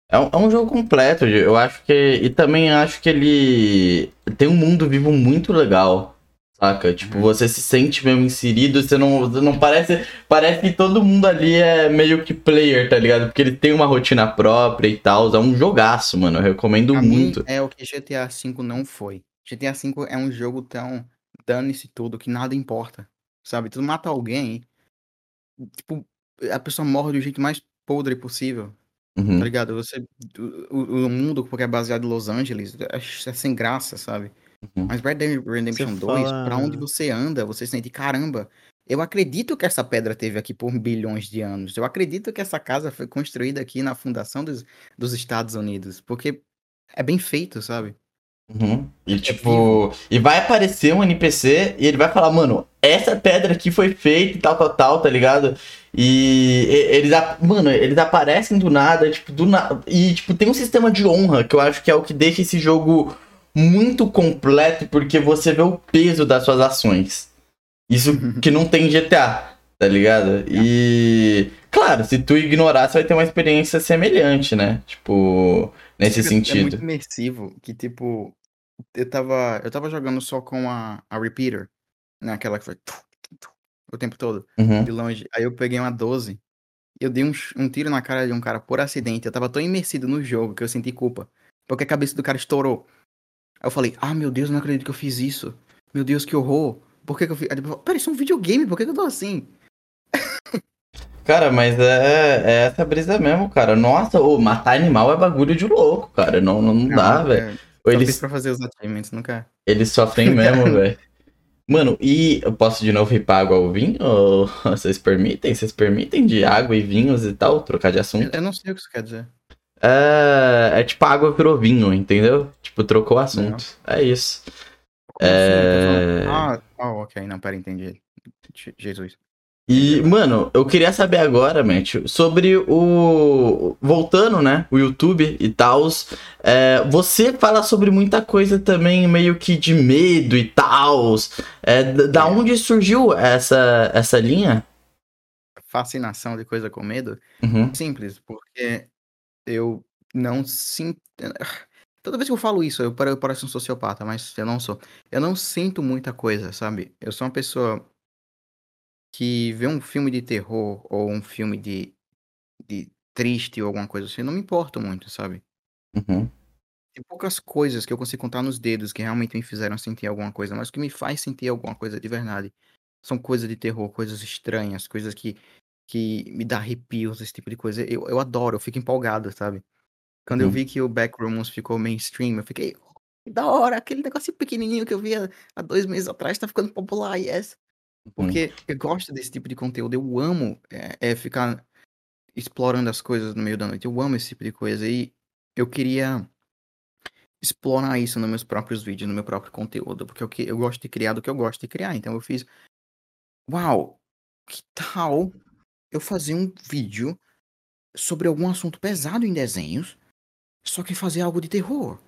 A: É, um, é um jogo completo. Eu acho que. E também acho que ele tem um mundo vivo muito legal. Saca? Tipo,
C: Uhum.
A: você se sente mesmo inserido, você não, você não parece. Parece que todo mundo ali é meio que player, tá ligado? Porque ele tem uma rotina própria e tal. É um jogaço, mano. Eu recomendo
C: Pra
A: muito.
C: é o que GTA V não foi. GTA V é um jogo tão dane-se tudo que nada importa. Sabe? Tu mata alguém, tipo, a pessoa morre do jeito mais podre possível.
A: Uhum.
C: Tá ligado? Você. O, o- mundo, porque é baseado em Los Angeles, é, é sem graça, sabe?
A: Uhum.
C: Mas Red Dead Redemption
B: Você
C: 2,
B: fala-
C: pra onde você anda, você sente, caramba, eu acredito que essa pedra teve aqui por bilhões de anos. Eu acredito que essa casa foi construída aqui na fundação dos, dos Estados Unidos. Porque é bem feito, sabe?
A: Uhum. E tipo, e vai aparecer um NPC e ele vai falar, mano, essa pedra aqui foi feita e tal, tal, tal, tá ligado? E eles, mano, eles aparecem do nada, tipo, do nada. E tipo, tem um sistema de honra que eu acho que é o que deixa esse jogo muito completo, porque você vê o peso das suas ações. Isso que não tem em GTA, tá ligado? E claro, se tu ignorar, você vai ter uma experiência semelhante, né? Tipo, nesse
C: Fica- É muito
A: sentido.
C: imersivo que, tipo, eu tava, eu tava jogando só com a, a Repeater, né? Aquela que foi o tempo todo,
A: Uhum.
C: de longe. Aí eu peguei uma 12 e eu dei um, um tiro na cara de um cara por acidente. Eu tava tão imersido no jogo que eu senti culpa. Porque a cabeça do cara estourou. Aí eu falei, ah, meu Deus, não acredito que eu fiz isso. Meu Deus, que horror. Por que, que eu fiz? Aí depois, Pera, isso é um videogame, por que, que eu tô assim?
A: Cara, mas é, é essa brisa mesmo, cara. Nossa, ô, matar animal é bagulho de louco, cara. Não, não, não dá,
C: Não,
A: velho.
C: é,
A: Eles,
C: pra fazer os achievements, nunca.
A: eles sofrem mesmo, velho. Mano, e eu posso de novo ripar água ao vinho? Ou vocês permitem? Vocês permitem de água e vinhos e tal? Trocar de assunto?
C: eu não sei o que isso quer dizer.
A: É, é tipo água virou vinho, entendeu? Tipo, trocou o assunto. É isso.
C: Como assim?
A: É.
C: falando- Ah, ah, ok, não, pera, entendi. Je- Jesus.
A: E, mano, eu queria saber agora, Matt, sobre o. Voltando, né? O YouTube e tal. você fala sobre muita coisa também, meio que de medo e tal. da
C: É.
A: onde surgiu essa, essa linha?
C: Fascinação de coisa com medo?
A: Uhum,
C: Simples, porque eu não sinto. Toda vez que eu falo isso, eu pareço um sociopata, mas eu não sou. Eu não sinto muita coisa, sabe? Eu sou uma pessoa que vê um filme de terror ou um filme de, de triste ou alguma coisa assim, eu não me importo muito, sabe?
A: uhum,
C: Tem poucas coisas que eu consigo contar nos dedos que realmente me fizeram sentir alguma coisa, mas o que me faz sentir alguma coisa de verdade são coisas de terror, coisas estranhas, coisas que, que me dá arrepios, esse tipo de coisa. Eu, eu adoro, eu fico empolgado, sabe? Quando eu
A: Uhum.
C: vi que o Backrooms ficou mainstream, eu fiquei, "Oh, que da hora, aquele negocinho pequenininho que eu via há dois meses atrás tá ficando popular, yes.
A: Uhum.
C: Porque eu gosto desse tipo de conteúdo, eu amo é, é, ficar explorando as coisas no meio da noite, eu amo esse tipo de coisa e eu queria explorar isso nos meus próprios vídeos, no meu próprio conteúdo, porque eu, eu gosto de criar do que eu gosto de criar, então eu fiz, uau, que tal eu fazer um vídeo sobre algum assunto pesado em desenhos, só que fazer algo de terror?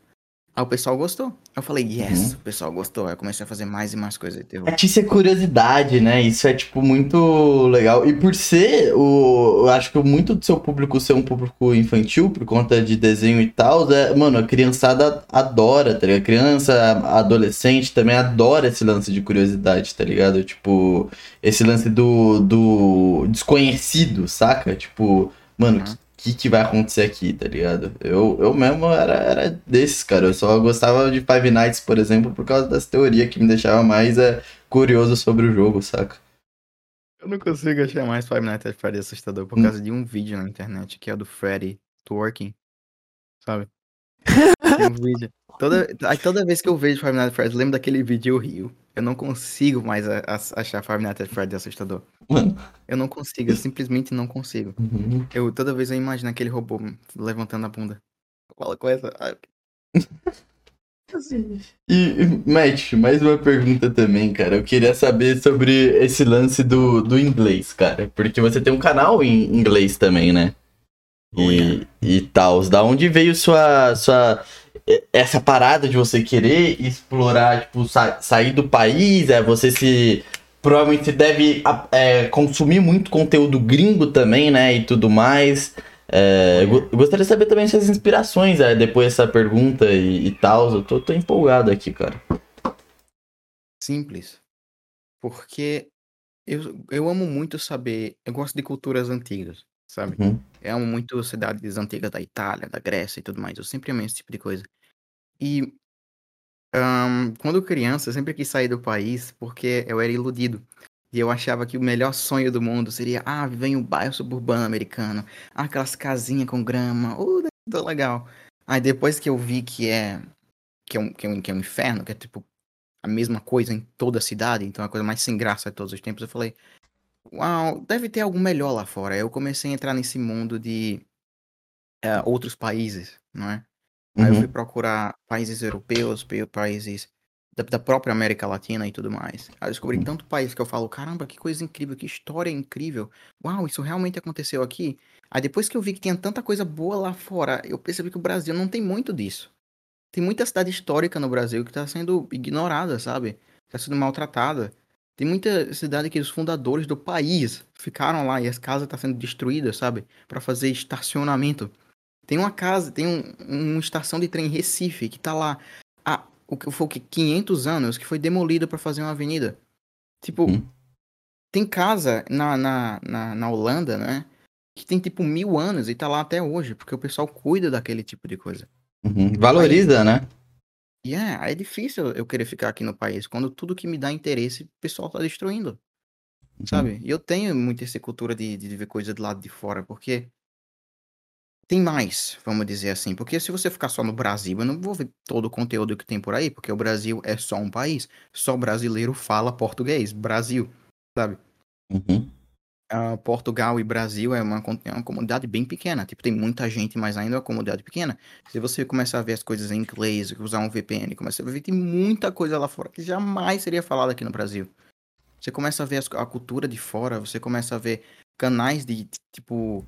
C: Aí o pessoal gostou. Eu falei, yes,
A: Uhum.
C: o pessoal gostou. Aí eu comecei a fazer mais e mais coisas de terror.
A: Isso é curiosidade, né? Isso é, tipo, muito legal. E por ser o. Eu acho que muito do seu público ser um público infantil, por conta de desenho e tal, é, mano, a criançada adora, tá ligado? A criança, a adolescente também adora esse lance de curiosidade, tá ligado? Tipo, esse lance do, do desconhecido, saca? Tipo, mano,
C: Uhum.
A: Que, que vai acontecer aqui, tá ligado? Eu, eu mesmo era, era desses, cara. Eu só gostava de Five Nights, por exemplo, por causa dessa teoria que me deixava mais é, curioso sobre o jogo, saca?
C: Eu não consigo achar mais Five Nights at Freddy assustador por
A: Hum.
C: causa de um vídeo na internet, que é o do Freddy twerking, sabe? Tem um vídeo. Toda, aí toda vez que eu vejo Five Nights at Freddy, eu lembro daquele vídeo e eu rio. Eu não consigo mais a- a- achar Five Nights at Freddy assustador.
A: Mano.
C: Eu não consigo, eu simplesmente não consigo.
A: Uhum.
C: Eu, toda vez eu imagino aquele robô levantando a bunda. Fala com essa.
A: E, Matt, mais uma pergunta também, cara. Eu queria saber sobre esse lance do, do inglês, cara. Porque você tem um canal em inglês também, né?
C: Oh,
A: E,
C: yeah.
A: e tal. Da onde veio sua, sua. Essa parada de você querer explorar, tipo, sa- sair do país? É, você se. Provavelmente deve é, consumir muito conteúdo gringo também, né? E tudo mais. É, eu gostaria de saber também suas inspirações, é, depois dessa pergunta e, e tal. Eu tô, tô empolgado aqui, cara.
C: simples. Porque eu, eu amo muito saber. Eu gosto de culturas antigas, sabe?
A: Uhum.
C: Eu amo muito cidades antigas da Itália, da Grécia e tudo mais. Eu sempre amei esse tipo de coisa. E ahn, quando criança, eu sempre quis sair do país porque eu era iludido. E eu achava que o melhor sonho do mundo seria, ah, viver em um bairro suburbano americano. Ah, aquelas casinhas com grama. Uh, tudo legal. Aí depois que eu vi que é que é um, que é um, que é um inferno, que é tipo a mesma coisa em toda a cidade, então é a coisa mais sem graça de todos os tempos, eu falei, uau, deve ter algo melhor lá fora. Eu comecei a entrar nesse mundo de eh, outros países, não é? Aí eu fui
A: Uhum.
C: procurar países europeus, pa- países da, da própria América Latina e tudo mais. Aí eu descobri
A: Uhum.
C: tanto país que eu falo, caramba, que coisa incrível, que história incrível. Uau, isso realmente aconteceu aqui? Aí depois que eu vi que tinha tanta coisa boa lá fora, eu percebi que o Brasil não tem muito disso. Tem muita cidade histórica no Brasil que tá sendo ignorada, sabe? Tá sendo maltratada. Tem muita cidade que os fundadores do país ficaram lá e as casas estão sendo destruídas, sabe? Pra fazer estacionamento. Tem uma casa, tem um, uma estação de trem em Recife que tá lá há o que foi o que 500 anos que foi demolida pra fazer uma avenida. Tipo,
A: Uhum.
C: tem casa na, na, na, na Holanda, né? Que tem tipo mil anos e tá lá até hoje, porque o pessoal cuida daquele tipo de coisa.
A: Uhum. Valoriza, né?
C: E é, é difícil eu querer ficar aqui no país quando tudo que me dá interesse o pessoal tá destruindo,
A: Uhum.
C: sabe? E eu tenho muito essa cultura de, de ver coisa do lado de fora, porque tem mais, vamos dizer assim. Porque se você ficar só no Brasil, eu não vou ver todo o conteúdo que tem por aí, porque o Brasil é só um país. Só brasileiro fala português. Brasil, sabe?
A: Uhum.
C: Ah, Portugal e Brasil é uma, é uma comunidade bem pequena. Tipo, tem muita gente, mas ainda é uma comunidade pequena. Se você começar a ver as coisas em inglês, usar um VPN, começa a ver tem muita coisa lá fora que jamais seria falada aqui no Brasil. Você começa a ver as- a cultura de fora, você começa a ver canais de, tipo,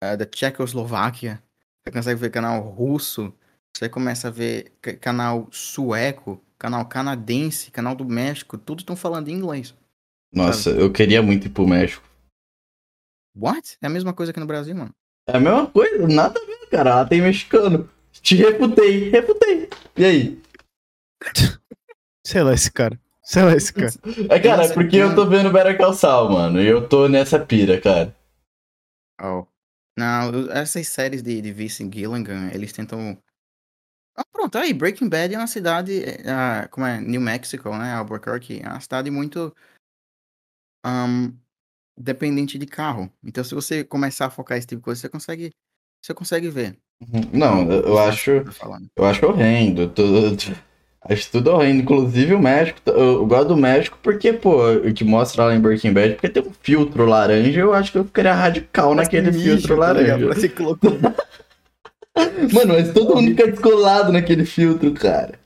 C: ah, da Tchecoslováquia, você consegue ver canal russo, você começa a ver ca- canal sueco, canal canadense, canal do México, tudo estão falando em inglês.
A: Nossa, eu queria muito ir pro México.
C: What? É a mesma coisa que no Brasil, mano.
A: É a mesma coisa, nada a ver, cara. Lá tem mexicano. Te refutei, refutei. E aí?
B: Sei lá esse cara. Sei lá esse cara.
A: É, cara, é porque eu tô vendo Better Call Saul, mano. E eu tô nessa pira, cara.
C: Oh. Não, eu- essas séries de, de Vince Gilligan, eles tentam. Ah, pronto, aí, Breaking Bad é uma cidade. ah, como é? New Mexico, né? Albuquerque. É uma cidade muito. ahn, dependente de carro. Então, se você começar a focar esse tipo de coisa, você consegue. Você consegue ver.
A: Uhum. Não, eu, eu acho.
C: que eu tô falando.
A: Eu acho horrendo. eu tô- acho tudo horrendo. Inclusive o México. Eu, gosto do México porque, pô, o que mostra lá em Breaking Bad, porque tem um filtro laranja, eu acho que eu ficaria radical naquele filtro
C: tá
A: laranja.
C: Que colocou.
A: Mano, mas todo mundo fica descolado naquele filtro, cara.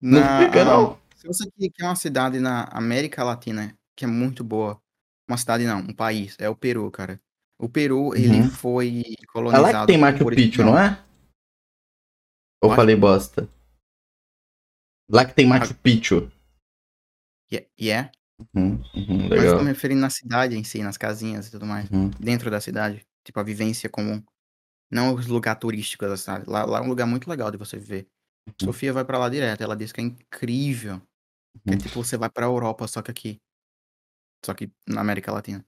A: Não
C: Na-
A: fica, não.
C: Se você que- quer uma cidade na América Latina que é muito boa, uma cidade não, um país, é o Peru, cara. O Peru, ele
A: Uhum.
C: foi
A: É
C: colonizado
A: lá que tem Machu
C: por
A: Picchu, não é? Ou falei bosta? Lá que tem Machu Picchu.
C: E e é,
A: Uhum, uhum,
C: mas eu tô me referindo na cidade em si, nas casinhas e tudo mais.
A: Uhum.
C: Dentro da cidade. Tipo, a vivência comum. Não os lugares turísticos da cidade. Lá, lá é um lugar muito legal de você viver.
A: Uhum.
C: Sofia vai pra lá direto. Ela diz que é incrível. Que é
A: Uhum.
C: tipo, você vai pra Europa, só que aqui. Só que na América Latina.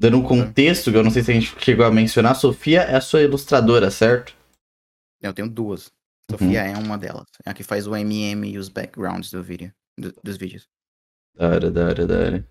A: Dando um contexto, que eu não sei se a gente chegou a mencionar, a Sofia é a sua ilustradora, certo?
C: Eu tenho duas.
A: Uhum.
C: Sofia é uma delas. É a que faz o MM e os backgrounds do vídeo. do- dos vídeos.
A: Da hora, da hora, da hora.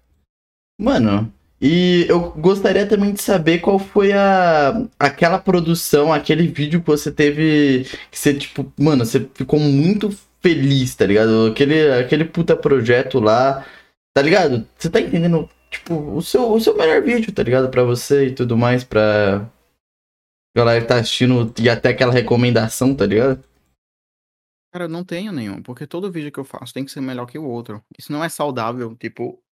A: Mano, e eu gostaria também de saber qual foi a aquela produção, aquele vídeo que você teve que você tipo, mano, você ficou muito feliz, tá ligado? Aquele aquele puta projeto lá, tá ligado? Você tá entendendo, tipo, o seu o seu melhor vídeo, tá ligado? Pra você e tudo mais pra galera que tá assistindo e até aquela recomendação, tá ligado?
C: Cara, eu não tenho nenhum, porque todo vídeo que eu faço tem que ser melhor que o outro. Isso não é saudável, tipo,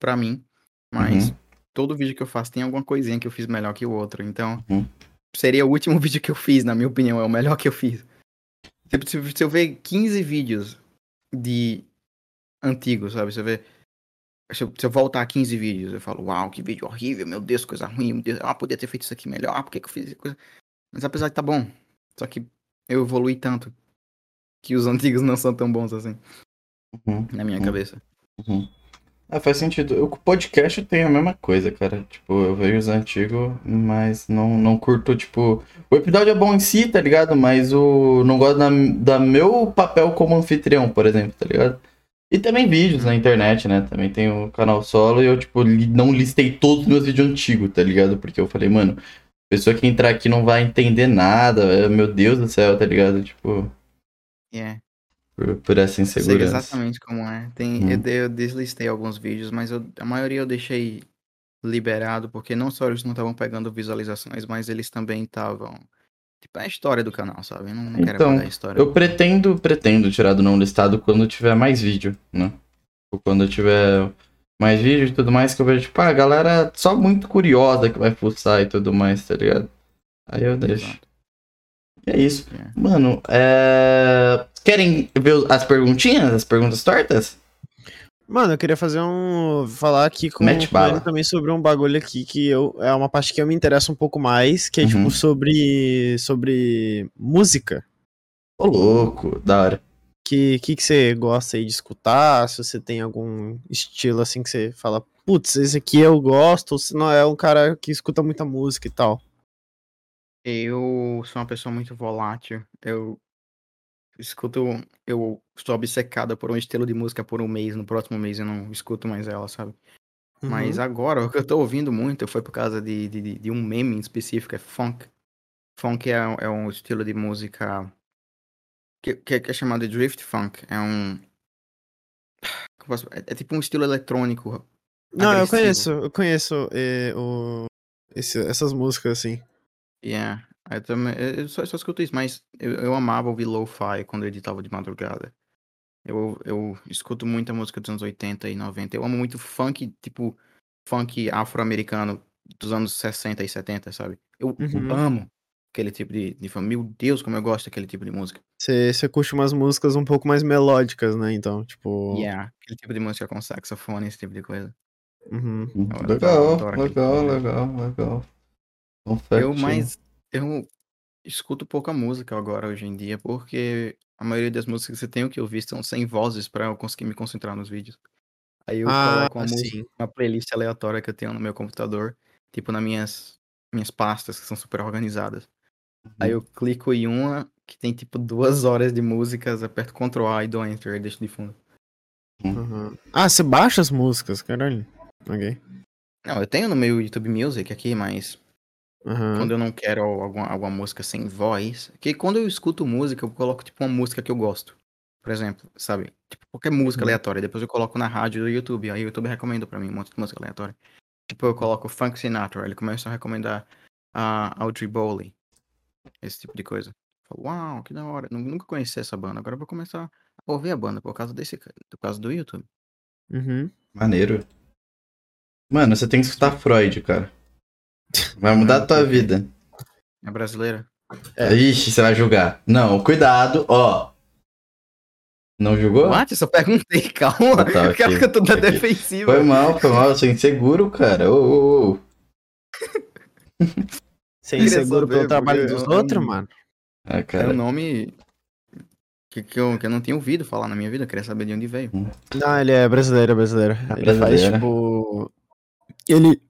C: pra mim. Mas
A: Uhum.
C: todo vídeo que eu faço tem alguma coisinha que eu fiz melhor que o outro. Então,
A: Uhum.
C: seria o último vídeo que eu fiz, na minha opinião, é o melhor que eu fiz. Se, se eu ver 15 vídeos de antigos, sabe? Se eu ver. Se eu, se eu voltar 15 vídeos, eu falo, uau, que vídeo horrível, meu Deus, coisa ruim, meu Deus, ah, podia ter feito isso aqui melhor, ah, por que, que eu fiz coisa? Mas apesar de tá bom. Só que eu evolui tanto que os antigos não são tão bons assim.
A: Uhum.
C: na minha
A: Uhum.
C: cabeça.
A: Uhum. Ah, faz sentido. O podcast tem a mesma coisa, cara. Tipo, eu vejo os antigos, mas não, não curto, tipo. O episódio é bom em si, tá ligado? Mas o. Não gosto da, da meu papel como anfitrião, por exemplo, tá ligado? E também vídeos na internet, né? Também tem o canal solo e eu, tipo, li- não listei todos os meus vídeos antigos, tá ligado? Porque eu falei, mano, a pessoa que entrar aqui não vai entender nada, meu Deus do céu, tá ligado? Tipo,
C: É.
A: por, por essa
C: Sei
A: insegurança.
C: exatamente como é. Tem,
A: Hum.
C: eu, eu deslistei alguns vídeos, mas eu- a maioria eu deixei liberado, porque não só eles não estavam pegando visualizações, mas eles também estavam. Tipo, é a história do canal, sabe? Eu não, não quero
A: Então,
C: apagar a história.
A: Eu pretendo, pretendo tirar do não listado quando tiver mais vídeo, né? Ou quando eu tiver mais vídeo e tudo mais, que eu vejo, tipo, ah, a galera só muito curiosa que vai fuçar e tudo mais, tá ligado? Aí eu deixo.
C: Exato.
A: É isso.
C: É.
A: Mano, é... Querem ver as perguntinhas, as perguntas tortas?
B: Mano, eu queria fazer um. falar aqui com,
A: Mete bala.
B: ele também sobre um bagulho aqui que eu, é uma parte que eu me interesso um pouco mais, que é
A: Uhum.
B: tipo sobre. sobre música.
A: Ô, louco, da hora.
B: Que, que que você gosta aí de escutar? Se você tem algum estilo assim que você fala, putz, esse aqui eu gosto, ou se não é um cara que escuta muita música e tal.
C: Eu sou uma pessoa muito volátil. Eu escuto. Eu estou obcecada por um estilo de música por um mês. No próximo mês eu não escuto mais ela, sabe? Mas
B: Uhum.
C: agora, o que eu tô ouvindo muito foi por causa de, de, de- um meme em específico, é funk. Funk é, é um estilo de música que, que é- que é chamado de drift funk. É um. É, é tipo um estilo eletrônico.
B: Não, eu
C: agressivo.
B: conheço, eu conheço eh, o, esse- essas músicas assim.
C: Yeah. Eu também. Eu eu só, só escuto isso, mas eu, eu amava ouvir lo-fi quando eu editava de madrugada. Eu, eu escuto muita música dos anos 80 e 90. Eu amo muito funk, tipo, funk afro-americano dos anos 60 e 70, sabe? Eu
B: Uhum.
C: amo aquele tipo de, de funk. Meu Deus, como eu gosto daquele tipo de música.
B: Você você curte umas músicas um pouco mais melódicas, né? Então, tipo.
C: Yeah. Aquele tipo de música com saxofone, esse tipo de coisa.
B: uhum.
C: Eu
A: Legal, legal,
C: tipo de-
A: legal, legal.
C: Eu mais. Eu escuto pouca música agora hoje em dia, porque a maioria das músicas que eu tenho que ouvir são sem vozes pra eu conseguir me concentrar nos vídeos. Aí eu
B: Ah,
C: coloco uma música, uma playlist aleatória que eu tenho no meu computador, tipo nas minhas, minhas pastas que são super organizadas. Aí eu clico em uma que tem tipo duas horas de músicas, aperto Ctrl A e dou Enter e deixo de fundo.
B: Uhum. Ah, você baixa as músicas, caralho. Ok.
C: Não, eu tenho no meu YouTube Music aqui, mas
B: Aham.
C: quando eu não quero alguma, alguma música sem voz, que quando eu escuto música, eu coloco tipo uma música que eu gosto. Por exemplo, sabe? Tipo, qualquer música
B: Uhum.
C: aleatória. Depois eu coloco na rádio do YouTube. Aí o YouTube recomenda pra mim um monte de música aleatória. Tipo, eu coloco Frank Sinatra. Ele começa a recomendar a Audrey Bowley. Esse tipo de coisa. Falo, Uau, que da hora. Nu- Nunca conheci essa banda. Agora eu vou começar a ouvir a banda por causa desse, por causa do YouTube.
B: Uhum.
A: Maneiro. Mano, você tem que escutar Freud, cara. Vai mudar a tua vida.
C: É brasileira?
B: É.
A: Ixi, você vai julgar. Não, cuidado, ó. Não julgou?
C: What? Eu só perguntei, calma.
A: Ah, tá,
C: Cara,
A: ok.
C: que eu tô na defensiva.
A: Foi mal, foi mal, eu sou inseguro, cara. Ô, ô, ô.
B: É inseguro
C: saber,
B: pelo trabalho dos
C: eu- eu
B: outros, mano?
A: Ah,
C: É
A: cara.
C: um nome que, que, eu, que eu não tinha ouvido falar na minha vida. Eu queria saber de onde veio.
B: Não, ele é brasileiro, é brasileiro.
A: É
B: ele faz,
A: brasileiro.
B: tipo. Ele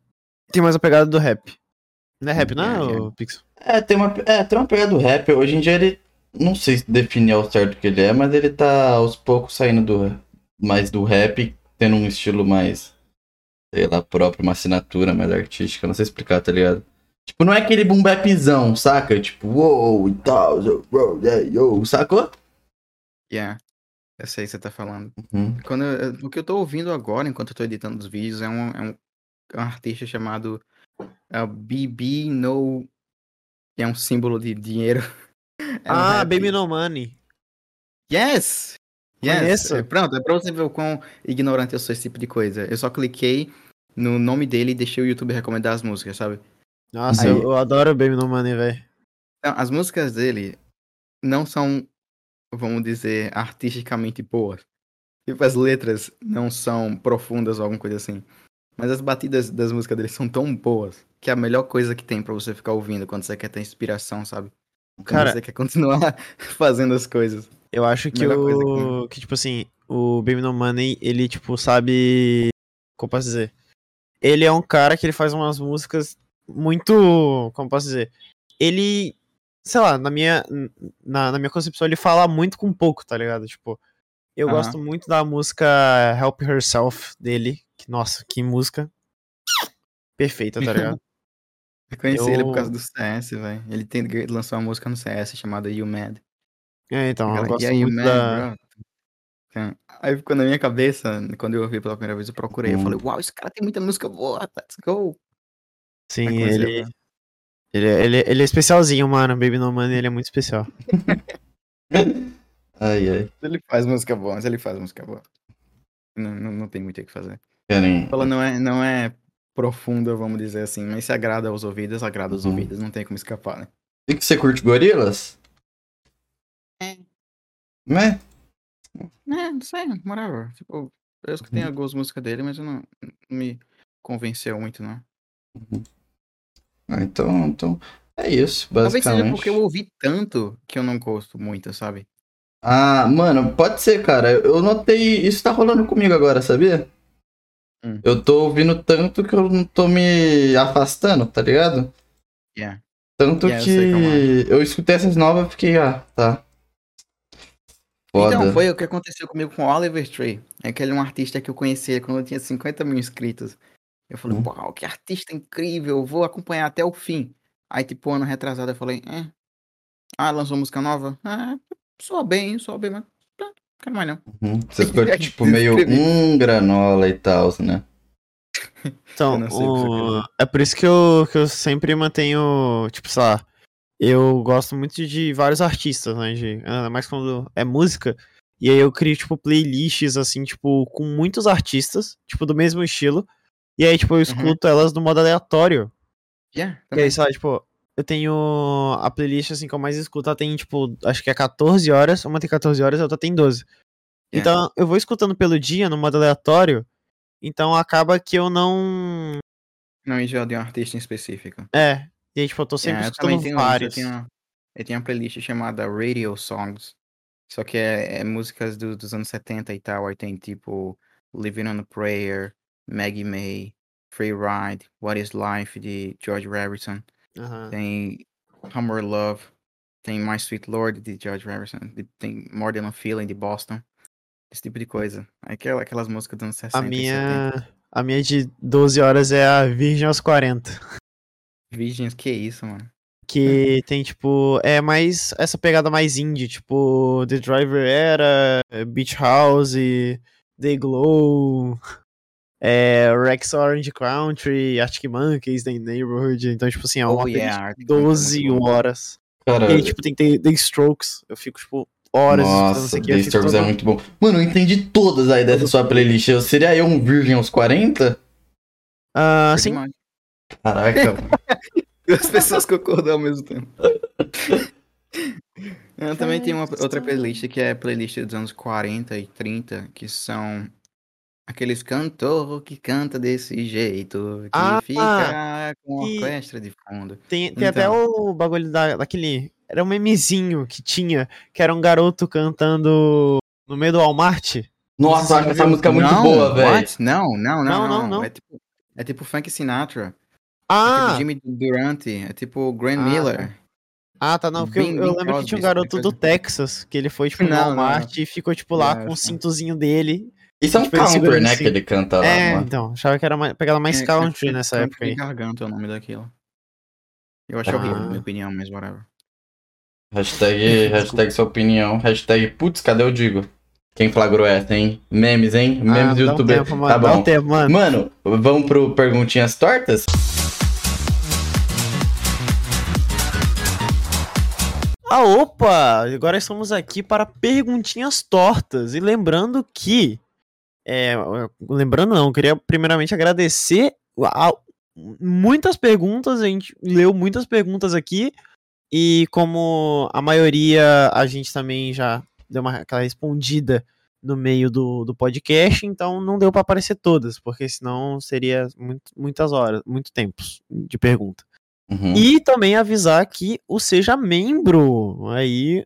B: tem mais a pegada do rap. Não é rap, não,
C: É, é.
B: Pixel?
A: É, tem uma, é, tem uma pegada do rap. Hoje em dia ele. Não sei se definir ao certo o que ele é, mas ele tá aos poucos saindo do, mais do rap, tendo um estilo mais. Sei lá, próprio, uma assinatura mais artística. Não sei explicar, tá ligado? Tipo, não é aquele boom bapzão, saca? Tipo, uou e tal, yo, yo, yeah, yo, sacou?
C: Yeah. Eu sei o que você tá falando.
A: Uhum.
C: Quando eu- o que eu tô ouvindo agora, enquanto eu tô editando os vídeos, é um, é um, um artista chamado é o BB No. É um símbolo de dinheiro. É um
B: ah,
C: rap.
B: Baby No Money.
C: Yes! Yes! É, Pronto, é pra você ver o quão ignorante eu sou esse tipo de coisa. Eu só cliquei no nome dele e deixei o YouTube recomendar as músicas, sabe?
B: Nossa,
A: Aí-
B: eu, eu adoro Baby No Money, velho.
C: Então, as músicas dele não são, vamos dizer, artisticamente boas. Tipo, as letras não são profundas ou alguma coisa assim. Mas as batidas das músicas dele são tão boas que é a melhor coisa que tem pra você ficar ouvindo quando você quer ter inspiração, sabe? Quando
B: Cara-
C: você quer continuar fazendo as coisas.
B: Eu acho que o. Que, tipo assim, o Baby No Money, ele, tipo, sabe. Como posso dizer? Ele é um cara que ele faz umas músicas muito. Como posso dizer? Ele. Sei lá, na minha, na, na minha concepção, ele fala muito com pouco, tá ligado? Tipo, eu
C: Aham.
B: gosto muito da música Help Herself dele. Nossa, que música perfeita, tá ligado?
C: Eu conheci ele por causa
B: Eu-
C: do CS, velho. Ele tem, ele lançou uma música no CS chamada You Mad.
B: É, então, eu gosto
C: "Yeah, you
B: muito
C: mad,
B: da.
C: bro?" Então, Aí ficou na minha cabeça, quando eu ouvi pela primeira vez, eu procurei. Eu
A: Hum.
C: falei, uau, esse cara tem muita música boa, let's go.
B: Sim, ele,
C: ver.
B: ele, ele, ele é especialzinho, mano. Baby No Money, ele é muito especial.
A: Ai, ai.
C: Ele faz música boa, mas ele faz música boa. Não, não, não tem muito o que fazer.
A: Querem.
C: Ela não é, não é profunda, vamos dizer assim, mas se agrada aos ouvidos, agrada aos
A: Uhum.
C: ouvidos, não tem como escapar, né?
A: E que você curte gorilas?
C: É.
A: Né?
C: É, não sei, whatever. Tipo, eu escutei
A: Uhum.
C: algumas músicas dele, mas eu não, não me convenceu muito, não.
A: Ah, então, então. É isso,
C: Talvez seja
A: basicamente.
C: porque eu ouvi tanto que eu não gosto muito, sabe?
A: Ah, mano, pode ser, cara. Eu notei. Isso tá rolando comigo agora, sabia?
C: Hum.
A: Eu tô ouvindo tanto que eu não tô me afastando, tá ligado?
C: Yeah.
A: Tanto
C: Yeah, eu
A: que
C: como é.
A: eu escutei essas novas e fiquei, ah, tá. Foda.
C: Então, foi o que aconteceu comigo com o Oliver Tree. É aquele um artista que eu conheci quando eu tinha 50 mil inscritos. Eu falei,
A: Hum.
C: uau, que artista incrível, eu vou acompanhar até o fim. Aí, tipo, ano retrasado, eu falei, é. Ah, lançou música nova? Ah, soa bem, soa bem, mas. Não quero mais não.
A: Uhum. Você ficou, tipo, meio um granola e tal, né?
B: Então,
C: o
B: é por isso que eu, que eu sempre mantenho, tipo, sei lá, eu gosto muito de vários artistas, né, de, ainda mais quando é música, e aí eu crio, tipo, playlists, assim, tipo, com muitos artistas, tipo, do mesmo estilo, e aí, tipo, eu escuto elas no modo aleatório,
C: Yeah,
B: e aí, sei lá, tipo, eu tenho a playlist, assim, que eu mais escuto, ela tem, tipo, acho que é 14 horas, uma tem 14 horas, a outra tem 12.
C: Yeah.
B: Então, eu vou escutando pelo dia, no modo aleatório, então acaba que eu não...
C: Não enjoa de um artista em específico.
B: É, e aí, tipo, eu tô sempre
C: Yeah, eu
B: escutando
C: tenho isso, eu
B: vários.
C: tenho, eu tenho uma playlist chamada Radio Songs. Só que é, é músicas do- dos anos 70 e tal. Aí tem tipo Living on a Prayer, Maggie May, Free Ride, What is Life de George Harrison.
B: Aham.
C: Tem Hummer Love, tem My Sweet Lord de George Harrison, tem More Than a Feeling de Boston. Esse tipo de coisa. Aquela, aquelas músicas dos anos 60
B: A
C: 70.
B: minha, a minha de 12 horas é a Virgem aos 40.
C: Virgens, que isso, mano.
B: Que tem, tipo, é mais essa pegada mais indie, tipo, The Driver Era, Beach House, The Glow, é, Rex Orange Country, Arctic Monkeys, The Neighborhood. Então, tipo assim, é uma
C: Oh, yeah,
B: playlist
C: Arctic
B: de
C: Monkeys é
B: 12
C: muito bom.
B: horas.
A: Cara,
B: E aí, tipo, tem The, The Strokes. Eu fico, tipo, horas
A: nossa,
B: aqui.
A: The Strokes é muito bom. Mano, eu entendi todas aí dessa sua playlist. Eu seria eu um virgem aos 40?
B: Ah,
C: Pretty
B: sim.
A: Caraca.
C: Duas pessoas concordam ao mesmo tempo. Eu também tenho uma outra playlist que é a playlist dos anos 40 e 30, que são aqueles cantor que canta desse jeito, que
B: Ah,
C: fica com
B: e-
C: orquestra de fundo.
B: Tem, tem até
C: Então.
B: o bagulho da, daquele. Era um memezinho que tinha, que era um garoto cantando no meio do Walmart.
A: Nossa, eu acho essa música muito
C: Não,
A: boa, velho.
C: Não, não, não,
B: Não,
C: não,
B: não, não.
C: É tipo, é tipo Frank Sinatra, é
B: Ah!
C: tipo Jimmy Durante, é tipo Grant
B: Ah,
C: Miller.
B: Ah, tá, não, porque eu-
C: Bing-
B: eu,
C: Bing
B: lembro que tinha um garoto do
C: coisa.
B: Texas, que ele foi, tipo, no
C: Não, não,
B: Walmart e ficou, tipo, lá
C: Yeah,
B: com o
C: que-
B: cintozinho dele.
A: Isso é um
B: Tipo,
A: counter, né,
B: assim.
A: que ele canta lá,
B: é,
A: mano.
B: então, achava que era uma pegada mais
C: É,
B: country
C: é,
B: nessa
C: Canto
B: época aí.
C: Garganta é o nome daquilo. Eu acho
A: Ah.
C: horrível, na minha opinião, mas whatever.
A: Hashtag, hashtag sua opinião. Hashtag, putz, cadê o Digo? Quem flagrou essa, hein? Memes, hein? Memes
B: ah,
A: do
B: dá um
A: YouTube.
B: tempo, mano,
A: tá
B: dá
A: bom.
B: um tempo, mano.
A: Mano, vamos pro Perguntinhas Tortas?
B: Ah, opa! Agora estamos aqui para perguntinhas tortas. E lembrando que. É, lembrando não, eu queria primeiramente agradecer a, muitas perguntas, a gente leu muitas perguntas aqui. E como a maioria a gente também já deu uma aquela respondida no meio do, do podcast, então não deu para aparecer todas, porque senão seria muito, muitas horas, muito tempos de pergunta.
A: Uhum.
B: E também avisar que o Seja Membro. Aí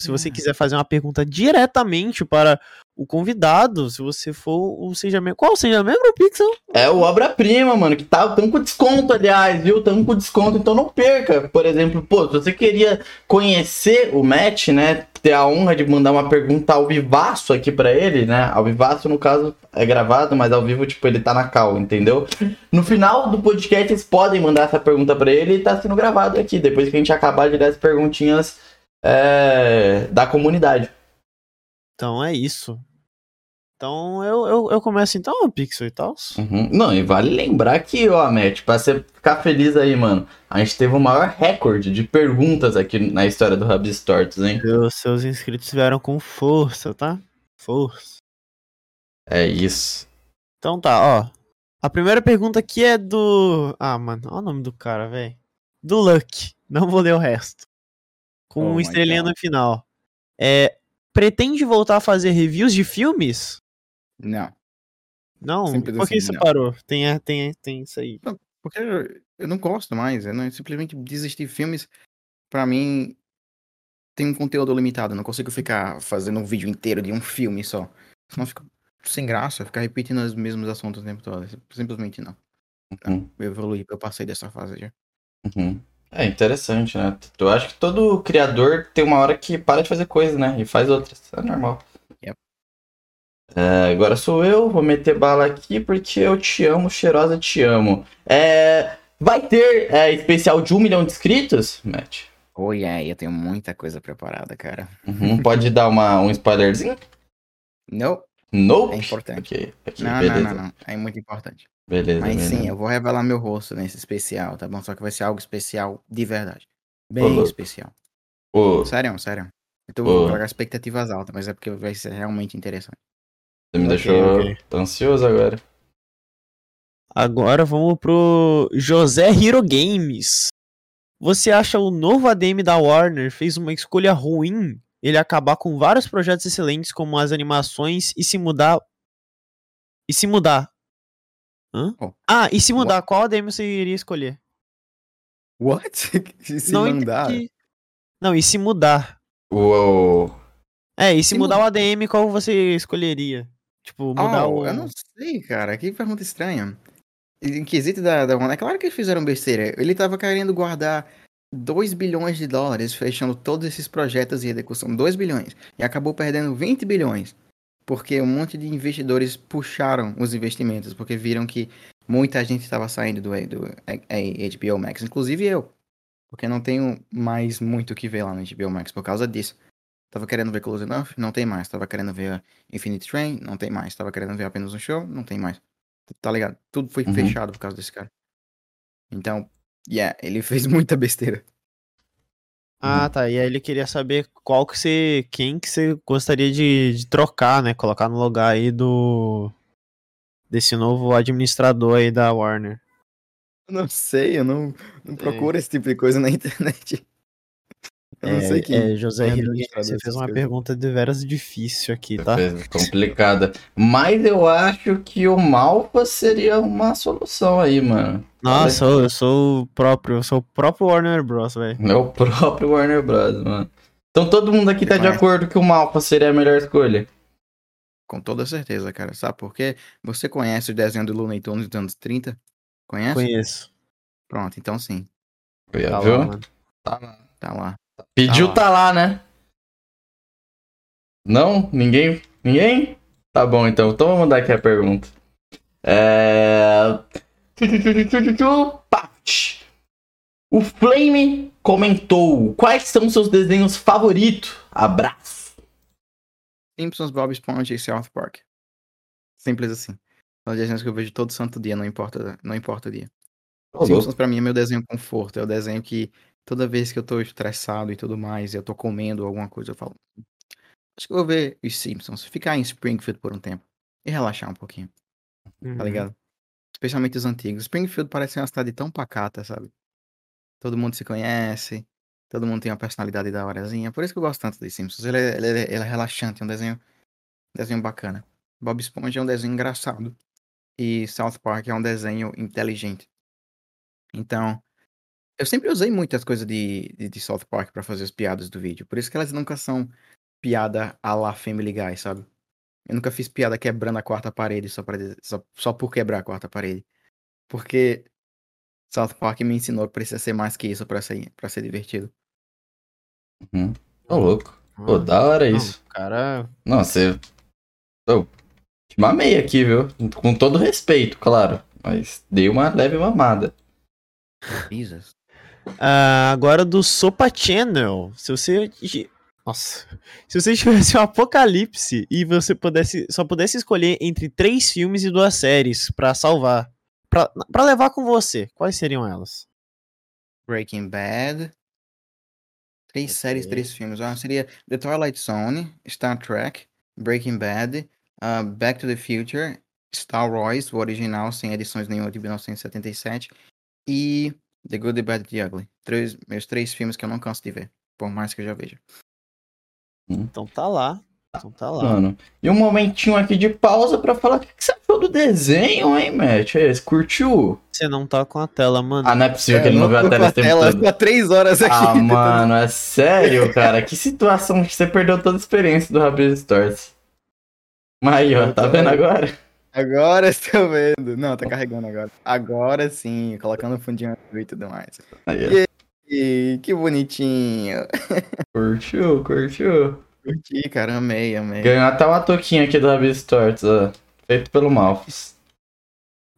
B: Se você quiser fazer uma pergunta diretamente para o convidado, se você for o Seja Membro. Qual Seja Membro, Pixel?
A: É o obra-prima, mano, que tá tão com desconto, aliás, viu? Tão com desconto, então não perca. Por exemplo, pô, se você queria conhecer o Matt, né? Ter a honra de mandar uma pergunta ao vivaço aqui pra ele, né? Ao vivaço, no caso, é gravado, mas ao vivo, tipo, ele tá na cal, entendeu? No final do podcast, vocês podem mandar essa pergunta pra ele e tá sendo gravado aqui. Depois que a gente acabar de dar as perguntinhas é, da comunidade.
B: Então é isso. Então eu, eu, eu começo então, Pixel e tal.
A: Uhum. Não, e vale lembrar que, ó, Matt, pra você ficar feliz aí, mano, a gente teve o maior recorde de perguntas aqui na história do Rabis Tortos, hein?
B: Os seus inscritos vieram com força, tá? Força.
A: É isso.
B: Então tá, ó. A primeira pergunta aqui é do. Ah, mano, olha o nome do cara, velho. Do Luck. Não vou ler o resto. Com
C: Oh
B: uma estrelinha
C: God.
B: no final. É. Pretende voltar a fazer reviews de filmes?
C: Não.
B: Não?
C: Simples
B: Por que você
C: não.
B: parou? Tem, é, tem, tem isso aí.
C: Porque eu, eu não gosto mais. Eu não, simplesmente desistir de filmes, pra mim, tem um conteúdo limitado. Eu não consigo ficar fazendo um vídeo inteiro de um filme só. Senão fica sem graça, ficar repetindo os mesmos assuntos o tempo todo. Simplesmente não.
A: Uhum.
C: Eu evoluí, eu passei dessa fase já.
A: Uhum. É interessante, né? Eu acho que todo criador tem uma hora que para de fazer coisa, né? E faz outras. É normal. É, agora sou eu, vou meter bala aqui porque eu te amo, cheirosa, te amo. É, vai ter é, especial de um milhão de inscritos, Matt?
C: Oh, yeah, eu tenho muita coisa preparada, cara.
A: Uhum. Pode dar uma, um spoilerzinho?
C: Não,
A: Nope.
C: é importante.
A: Ok, ok,
C: Não, não, não, não. É muito importante.
A: Beleza,
C: Mas
A: beleza.
C: sim, eu vou revelar meu rosto nesse especial, tá bom? Só que vai ser algo especial de verdade. Bem
A: louco.
C: especial.
A: Ô,
C: Sério, sério. Eu
A: Ô.
C: vou colocar expectativas altas, mas é porque vai ser realmente interessante.
A: Você me
B: Ok,
A: deixou
B: ok.
A: ansioso agora.
B: Agora vamos pro José Hero Games. Você acha o novo ADM da Warner fez uma escolha ruim? Ele acabar com vários projetos excelentes como as animações e se mudar. E se mudar? Hã?
C: Oh.
B: Ah, e se mudar, qual ADM você iria escolher?
C: What? Se
B: Não
C: mandar?
B: entendi. Não, e se mudar?
A: Uou.
B: É, e se,
C: Se
B: mudar
C: mudar-
B: o ADM, qual você escolheria? Tipo, mudar
C: Oh,
B: o.
C: Eu não sei, cara. Que pergunta estranha. Em quesito da, da Warner, é claro que eles fizeram besteira. Ele tava querendo guardar 2 bilhões de dólares, fechando todos esses projetos em execução. 2 bilhões. E acabou perdendo 20 bilhões. Porque um monte de investidores puxaram os investimentos, porque viram que muita gente estava saindo do, do eh, HBO Max, inclusive eu. Porque não tenho mais muito o que ver lá no HBO Max por causa disso. Tava querendo ver Close Enough, não tem mais. Tava querendo ver Infinite Train, não tem mais. Tava querendo ver apenas um show, não tem mais. Tá ligado? Tudo foi
A: Uhum.
C: fechado por causa desse cara. Então, yeah, ele fez muita besteira.
B: Ah, tá. E aí ele queria saber qual que você. Quem que você gostaria de, de trocar, né? Colocar no lugar aí do. Desse novo administrador aí da Warner.
C: Eu não sei, eu não, não procuro esse tipo de coisa na internet. Eu não
B: é,
C: sei quem.
B: é, José
C: é
B: você fez uma
C: coisas.
B: pergunta de veras difícil aqui, tá?
A: Complicada. Mas eu acho que o Malfa seria uma solução aí, mano.
B: Nossa, eu, eu sou o próprio, eu sou o próprio Warner Bros, velho.
A: É o próprio Warner Bros, mano. Então todo mundo aqui tá de acordo que o Malfa seria a melhor escolha.
C: Com toda certeza, cara. Sabe por quê? Você conhece o desenho do Looney Tunes dos anos 30? Conhece?
B: Conheço.
C: Pronto, então sim.
B: Tá
A: viu?
B: lá, mano.
A: Tá lá.
C: Tá lá.
A: Pediu,
C: lá.
A: tá lá, né? Não? Ninguém? Ninguém? Tá bom, então. Então vamos mandar aqui a pergunta. É... O Flame comentou: Quais são seus desenhos favoritos? Abraço.
C: Simpsons, Bob Esponja e South Park. Simples assim. São os desenhos que eu vejo todo santo dia, não importa, não importa o dia.
A: Louco.
C: Simpsons pra mim é meu desenho conforto. É o desenho que toda vez que eu tô estressado e tudo mais, eu tô comendo alguma coisa, eu falo. Acho que eu vou ver os Simpsons, ficar em Springfield por um tempo e relaxar um pouquinho,
B: Uhum.
C: tá ligado? Especialmente os antigos. Springfield parece uma cidade tão pacata, sabe? Todo mundo se conhece, todo mundo tem uma personalidade da horazinha. Por isso que eu gosto tanto dos Simpsons. Ele é, ele é- ele é relaxante, é um desenho, desenho bacana. Bob Esponja é um desenho engraçado. E South Park é um desenho inteligente. Então, Eu sempre usei muitas coisas de, de, de South Park pra fazer as piadas do vídeo. Por isso que elas nunca são piada a la Family Guy, sabe? Eu nunca fiz piada quebrando a quarta parede só, pra, dizer- só, só por quebrar a quarta parede. Porque South Park me ensinou que precisa ser mais que isso pra ser, pra ser divertido.
A: Uhum. Ô, louco. Pô, da hora
B: Não,
A: isso.
B: cara.
A: Não, você. Eu te mamei aqui, viu? Com todo respeito, claro. Mas dei uma leve mamada.
C: Jesus.
B: Ah, agora do Sopa Channel. Se você. Nossa. Se você tivesse um apocalipse e você pudesse, só pudesse escolher entre três filmes e duas séries pra salvar, pra, pra levar com você, quais seriam elas?
C: Breaking Bad. Três
B: Ok.
C: séries, três filmes. Ah, seria The Twilight Zone, Star Trek, Breaking Bad, ah, Back to the Future, Star Wars, o original, sem edições nenhuma de 1977, e The Good, The Bad and The Ugly. Três, meus três filmes que eu não canso de ver, por mais que eu já veja.
B: Então tá lá. Então tá lá.
A: Mano. E um momentinho aqui de pausa pra falar o que que você achou do desenho, hein, Matt? É, Você curtiu?
B: Você não tá com a tela, mano.
A: Ah, não é possível que ele não viu a tela tempo
C: tela,
A: todo.
C: Tá três horas aqui.
A: Ah, mano, é sério, cara? Que situação que você perdeu toda a experiência do Rabis Stories. Mas aí, ó, tá vendo agora?
C: Agora estou vendo. Não, tá carregando agora. Agora sim, colocando o fundinho azul e tudo mais.
A: Aí.
C: E que bonitinho.
A: Curtiu, curtiu.
C: Curti, cara, amei, amei.
A: Ganhou até uma toquinha aqui do Rabis Stories, ó. Feito pelo Malfus.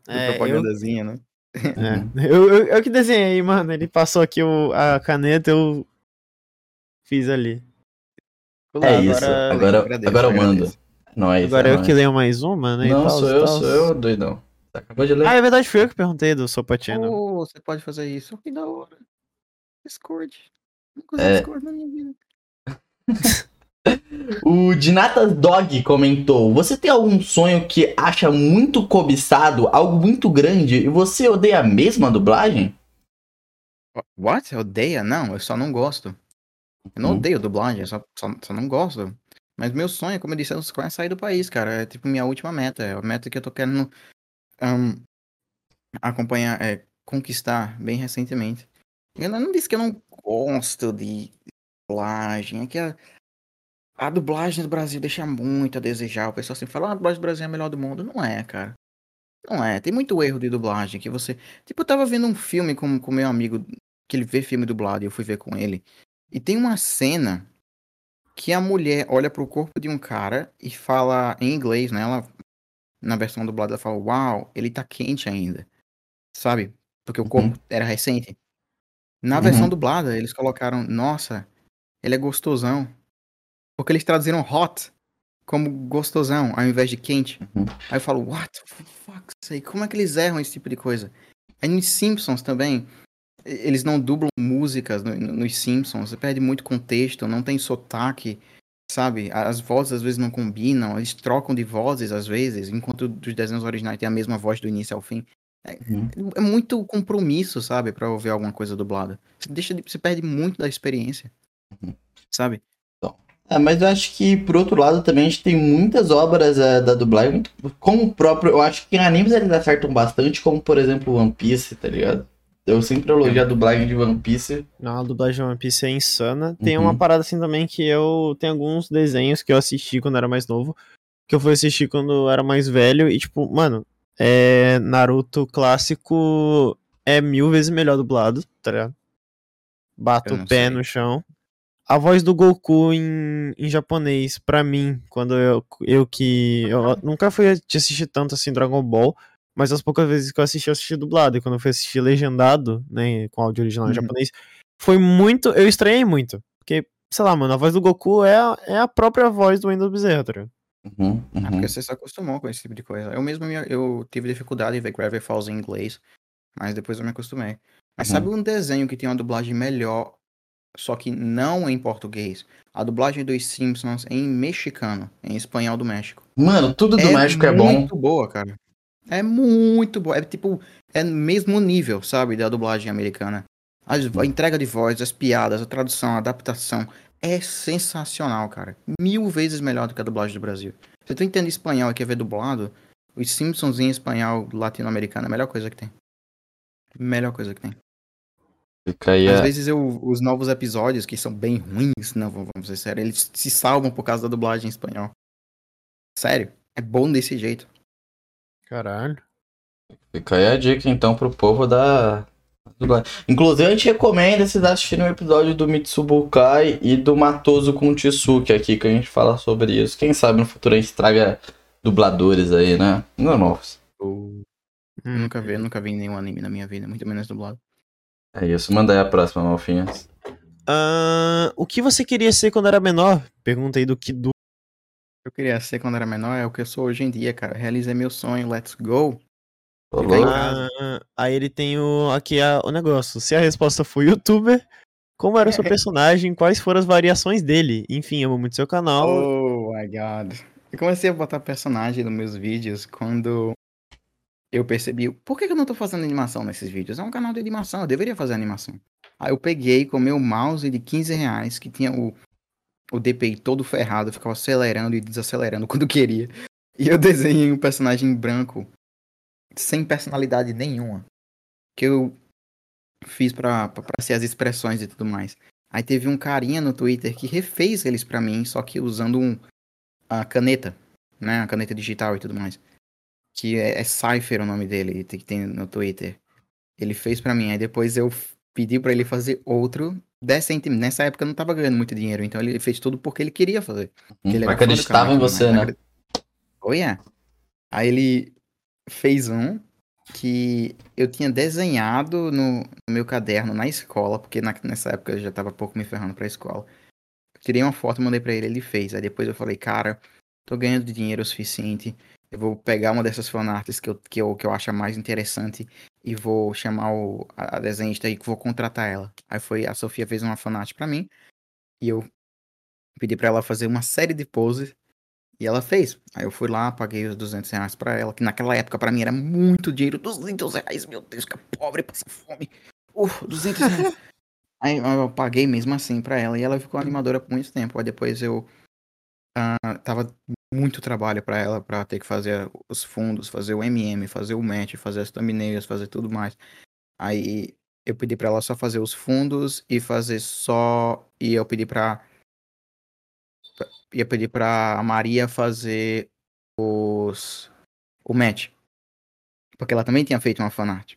B: É, eu,
C: propagandazinha, né?
B: é, eu, eu, eu que desenhei, mano. Ele passou aqui o, a caneta, eu fiz ali.
A: É isso. Agora,
C: agradeço,
A: agora eu
C: agradeço.
A: mando.
B: Agora
A: é
B: eu
A: nóis.
B: que leio mais uma, né?
A: Não,
B: tal,
A: sou eu,
B: tal.
A: sou eu, doidão. Você acabou de ler.
B: Ah, é verdade, foi eu que perguntei do Sopa Channel.
C: Oh, você pode fazer isso. Que da hora. Discord. Nunca usei
A: É.
C: Discord na minha vida.
A: O Dinatas Dog comentou: Você tem algum sonho que acha muito cobiçado, algo muito grande, e você odeia a mesma dublagem?
C: What? Odeia? Não, eu só não gosto. Eu não
A: Hum.
C: odeio dublagem, eu só, só, só não gosto. Mas meu sonho, como eu disse, é sair do país, cara. É tipo minha última meta. É a meta que eu tô querendo ahn, acompanhar, é, conquistar bem recentemente. Eu não disse que eu não gosto de dublagem. É que a, a dublagem do Brasil deixa muito a desejar. O pessoal sempre fala, ah, a dublagem do Brasil é a melhor do mundo. Não é, cara. Não é. Tem muito erro de dublagem que você. Tipo, eu tava vendo um filme com o meu amigo, que ele vê filme dublado e eu fui ver com ele. E tem uma cena que a mulher olha pro corpo de um cara e fala em inglês, né? Ela, na versão dublada, ela fala, uau, ele tá quente ainda. Sabe? Porque o
A: Uhum.
C: corpo era recente. Na
A: Uhum.
C: versão dublada, eles colocaram, nossa, ele é gostosão. Porque eles traduziram hot como gostosão, ao invés de quente.
A: Uhum.
C: Aí eu falo, what the fuck, sei, como é que eles erram esse tipo de coisa? Aí nos Simpsons também, eles não dublam músicas no- no- nos Simpsons, você perde muito contexto, não tem sotaque, sabe? As vozes às vezes não combinam, eles trocam de vozes às vezes, enquanto dos desenhos originais tem a mesma voz do início ao fim.
A: Uhum.
C: É muito compromisso, sabe, pra ouvir alguma coisa dublada. Você, deixa de- você perde muito da experiência,
A: Uhum.
C: sabe?
A: É, mas eu acho que, por outro lado, também a gente tem muitas obras é, da dublagem, como o próprio. Eu acho que em animes eles acertam bastante, como por exemplo One Piece, tá ligado? Eu sempre elogio a dublagem de One Piece.
B: Não, a dublagem de One Piece é insana. Tem
A: Uhum.
B: uma parada assim também que eu. Tem alguns desenhos que eu assisti quando era mais novo. Que eu fui assistir quando eu era mais velho. E, tipo, mano, é. Naruto clássico é mil vezes melhor dublado, tá ligado? Bato o pé
C: sei.
B: no chão. A voz do Goku em, em japonês, pra mim, quando eu, eu que. Eu nunca fui assistir tanto assim Dragon Ball. Mas as poucas vezes que eu assisti, eu assisti dublado. E quando eu fui assistir legendado, né, com áudio original em
C: Uhum.
B: japonês, foi muito. Eu estranhei muito. Porque, sei lá, mano, a voz do Goku é a, é a própria voz do Windows Bezerra, tá ligado?
A: Uhum,
C: É
A: uhum.
C: porque você se acostumou com esse tipo de coisa. Eu mesmo me- eu tive dificuldade em ver Gravity Falls em inglês, mas depois eu me acostumei. Mas
A: Uhum.
C: sabe um desenho que tem uma dublagem melhor, só que não em português? A dublagem dos Simpsons em mexicano, em espanhol do México.
A: Mano, tudo do México é bom.
C: muito boa, cara. É muito boa. É tipo, é mesmo nível, sabe, da dublagem americana. As- a entrega de voz, as piadas, a tradução, a adaptação. É sensacional, cara. Mil vezes melhor do que a dublagem do Brasil. Se tu entende espanhol e quer ver dublado, os Simpsons em espanhol latino-americano é a melhor coisa que tem. Melhor coisa que tem.
A: Fica aí
C: Às vezes eu, os novos episódios, que são bem ruins, não, vamos ser sérios, eles se salvam por causa da dublagem em espanhol. Sério, é bom desse jeito.
B: Caralho.
A: Fica aí a dica então pro povo da. Inclusive a gente recomenda vocês assistirem o episódio do Mitsubukai e do Matoso com Tsuki aqui, que a gente fala sobre isso. Quem sabe no futuro a gente traga dubladores aí, né? Normal.
C: Eu
B: Hum.
C: nunca vi, nunca vi nenhum anime na minha vida, muito menos dublado.
A: É isso, manda aí a próxima, Malfinhas.
B: Ah, o que você queria ser quando era menor? Pergunta aí do que do.
C: Eu queria ser quando era menor, é o que eu sou hoje em dia, cara. Realizei meu sonho, let's go.
B: Ah, aí ele tem o, aqui a- o negócio. Se a resposta foi youtuber, como era o seu personagem? Quais foram as variações dele? Enfim, amo muito seu canal.
C: Oh my god. Eu comecei a botar personagem nos meus vídeos quando eu percebi, por que que eu não tô fazendo animação nesses vídeos? É um canal de animação, eu deveria fazer animação. Aí eu peguei com meu mouse de 15 reais, que tinha o, o DPI todo ferrado, ficava acelerando e desacelerando quando queria. E eu desenhei um personagem branco, sem personalidade nenhuma. Que eu fiz pra, pra, pra ser as expressões e tudo mais. Aí teve um carinha no Twitter que refez eles pra mim, só que usando um, a caneta, né? A caneta digital e tudo mais. Que é, é Cypher o nome dele, que tem no Twitter. Ele fez pra mim, aí depois eu pedi pra ele fazer outro decente. Nessa época eu não tava ganhando muito dinheiro, então ele fez tudo porque ele queria fazer. Porque ele do
A: Acreditava em você,
C: mais,
A: né?
C: Oh, yeah. Aí ele fez um que eu tinha desenhado no, no meu caderno na escola, porque na- nessa época eu já tava pouco me ferrando pra escola. Eu tirei uma foto e mandei pra ele, ele fez. Aí depois eu falei, cara, tô ganhando dinheiro o suficiente. Eu vou pegar uma dessas fanarts que eu, que eu, que eu acho mais interessante e vou chamar o, a, desenhista e vou contratar ela. Aí foi, a Sofia fez uma fanart pra mim e eu pedi pra ela fazer uma série de poses e ela fez. Aí eu fui lá, paguei os 200 reais pra ela, que naquela época pra mim era muito dinheiro. 200 reais, meu Deus, que pobre, passa fome. Uf, 200 reais. Aí eu paguei mesmo assim pra ela e ela ficou animadora por muito tempo. Aí depois eu ah, tava muito trabalho pra ela pra ter que fazer os fundos, fazer o MM, fazer o match, fazer as thumbnails, fazer tudo mais. Aí eu pedi pra ela só fazer os fundos e fazer só e eu pedi pra ia pedir pra Maria fazer os o match. Porque ela também tinha feito uma fanart.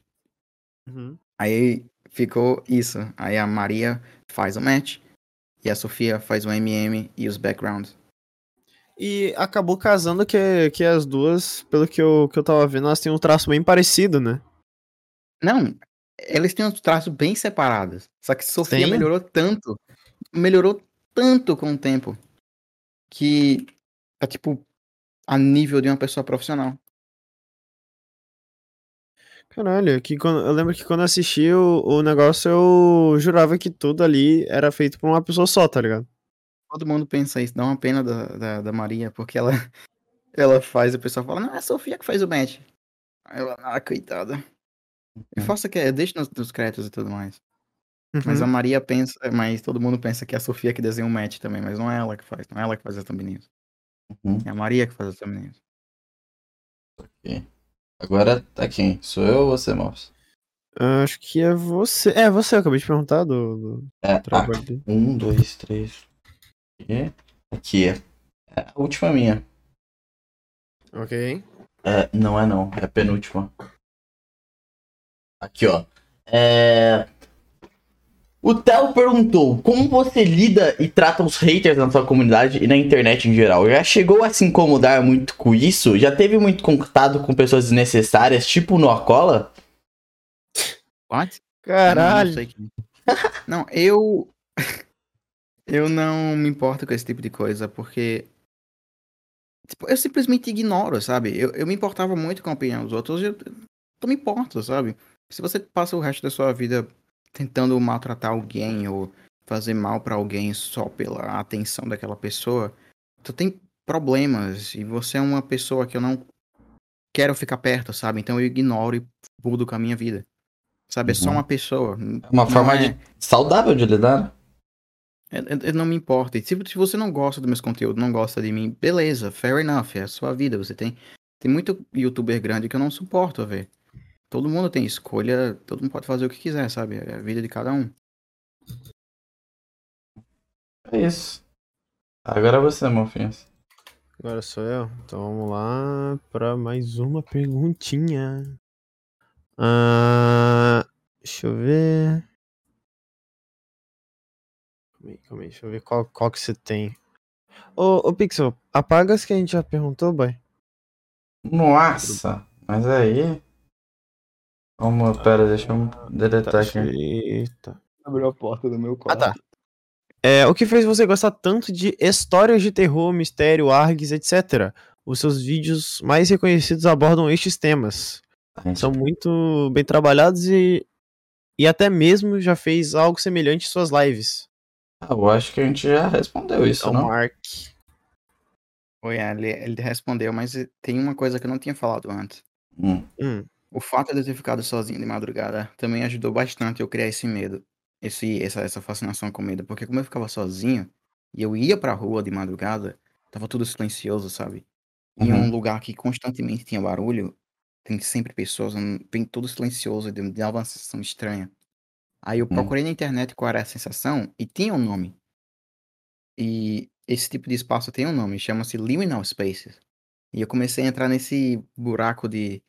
B: Uhum.
C: Aí ficou isso. Aí a Maria faz o match e a Sofia faz o MM e os backgrounds.
B: E acabou casando que, que as duas, pelo que eu, que eu tava vendo, elas têm um traço bem parecido, né?
C: Não, eles têm uns traços bem separados. Só que Sofia
B: Sim.
C: melhorou tanto, melhorou tanto com o tempo que tá tipo a nível de uma pessoa profissional.
B: Caralho, que quando, eu lembro que quando assisti o, o negócio, eu jurava que tudo ali era feito por uma pessoa só, tá ligado?
C: Todo mundo pensa isso, dá uma pena da, da, da Maria, porque ela, ela faz, o pessoal fala, não, é a Sofia que faz o match. Aí ela, ah, coitada. Eu faço que eu deixo nos, nos créditos e tudo mais. Mas
B: Uhum.
C: a Maria pensa, mas todo mundo pensa que é a Sofia que desenha o match também, mas não é ela que faz, não é ela que faz as thumbnails.
A: Uhum.
C: É a Maria que faz as thumbnails.
A: Agora tá quem? Sou eu ou você, Mouse?
B: Acho que é você. É, você, eu acabei de perguntar do, do
A: É, ah,
B: trabalho dele.
A: um, dois, três. Aqui. Aqui. É a última minha.
B: Ok.
A: É, não é não, é a penúltima. Aqui, ó. É... O Theo perguntou como você lida e trata os haters na sua comunidade e na internet em geral. Já chegou a se incomodar muito com isso? Já teve muito contato com pessoas desnecessárias, tipo no Acola?
C: What?
B: Caralho.
C: Não, sei quem. não, eu. Eu não me importo com esse tipo de coisa, porque. Tipo, eu simplesmente ignoro, sabe? Eu, eu me importava muito com a opinião dos outros, eu não me importo, sabe? Se você passa o resto da sua vida tentando maltratar alguém ou fazer mal pra alguém só pela atenção daquela pessoa, tu tem problemas e você é uma pessoa que eu não quero ficar perto, sabe? Então eu ignoro e mudo com a minha vida. Sabe? É só
A: Uhum.
C: uma pessoa.
A: É uma forma
C: é-
A: de saudável de lidar.
C: Eu, eu- eu não me importo. E se, se você não gosta dos meus conteúdos, não gosta de mim, beleza, fair enough, é a sua vida. Você tem, tem muito youtuber grande que eu não suporto ver. todo mundo tem escolha, todo mundo pode fazer o que quiser, sabe? É a vida de cada um.
A: É isso. Agora é você, Malfinhas.
B: Agora sou eu. Então vamos lá para mais uma perguntinha. Ah, deixa eu ver. Calma aí, calma aí, deixa eu ver qual, qual que você tem. Ô, ô Pixel, apaga as que a gente já perguntou, boy.
A: Nossa, mas aí. Vamos, pera, deixa eu deletar
B: Tá,
A: aqui.
B: eita.
C: Abriu a porta do meu
B: Ah, tá. É, o que fez você gostar tanto de histórias de terror, mistério, args, etc? Os seus vídeos mais reconhecidos abordam estes temas. São muito bem trabalhados e, e até mesmo já fez algo semelhante em suas lives.
A: Ah, eu acho que a gente já respondeu isso,
B: Então,
A: não?
B: Mark.
C: Oi, ele, ele respondeu, mas tem uma coisa que eu não tinha falado antes.
A: Hum.
B: Hum,
C: O fato de eu ter ficado sozinho de madrugada também ajudou bastante eu criar esse medo. Esse, essa, essa fascinação com medo. Porque como eu ficava sozinho e eu ia pra rua de madrugada, tava tudo silencioso, sabe? Em
A: Uhum.
C: um lugar que constantemente tinha barulho, tem sempre pessoas, bem tudo silencioso, e dava uma sensação estranha. Aí eu
A: Hum.
C: procurei na internet qual era a sensação e tinha um nome. E esse tipo de espaço tem um nome, chama-se Liminal Spaces. E eu comecei a entrar nesse buraco de,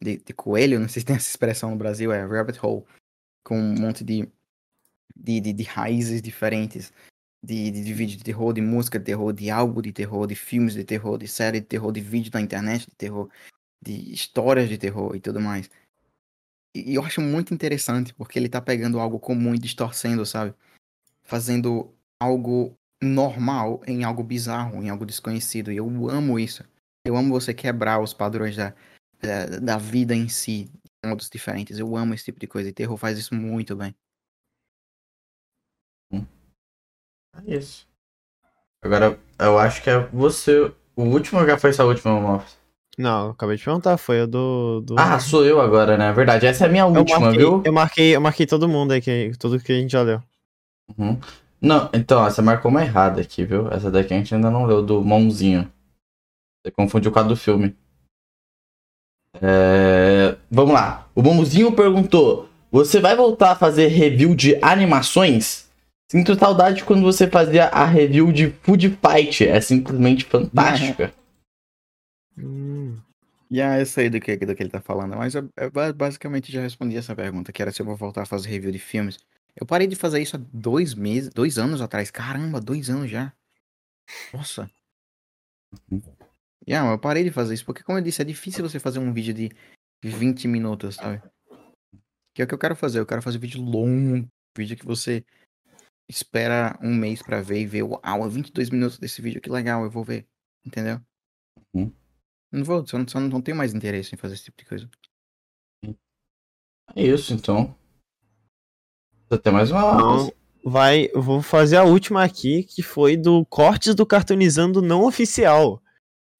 C: de, de coelho, não sei se tem essa expressão no Brasil, é rabbit hole, com um monte de, de, de, de raízes diferentes. De, de, de vídeo de terror, de música de terror, de álbum de terror, de filmes de terror, de série de terror, de vídeo na internet de terror, de histórias de terror e tudo mais. E, eu acho muito interessante, porque ele tá pegando algo comum e distorcendo, sabe? Fazendo algo normal em algo bizarro, em algo desconhecido. E eu amo isso. Eu amo você quebrar os padrões da, da, da vida em si, de modos diferentes. Eu amo esse tipo de coisa. E terror faz isso muito bem.
A: É isso. Agora, eu acho que é você. O último já foi essa última, Malfis?
B: Não, eu acabei de perguntar, foi o do. do...
A: Ah, sou eu agora, né? Verdade, essa é a minha
B: eu
A: última,
B: marquei,
A: viu?
B: Eu marquei, eu marquei todo mundo aí, que, tudo que a gente já leu.
A: Uhum. Não, então, você marcou uma errada aqui, viu? Essa daqui a gente ainda não leu, do Mãozinho. Você confundiu com a do filme. É, Vamos lá. O Mãozinho perguntou: Você vai voltar a fazer review de animações? Sinto saudade quando você fazia a review de Food Fight. É simplesmente fantástica.
B: Hum,
C: E ah, eu sei do que, do que ele tá falando, mas eu, eu ba- basicamente já respondi essa pergunta, que era se eu vou voltar a fazer review de filmes. Eu parei de fazer isso há dois meses, dois anos atrás. Caramba, dois anos já. Nossa. Yeah, eu parei de fazer isso, porque como eu disse, é difícil você fazer um vídeo de 20 minutos, sabe? Que é o que eu quero fazer, eu quero fazer vídeo longo, vídeo que você espera um mês pra ver e ver, uau, 22 minutos desse vídeo, que legal, eu vou ver, entendeu?
A: Uhum.
C: Não vou, só, não- só não tenho mais interesse em fazer esse tipo de coisa.
A: É isso, então. Tem mais uma.
B: Então, vai, eu vou fazer a última aqui, que foi do Cortes do Cartoonizando Não Oficial.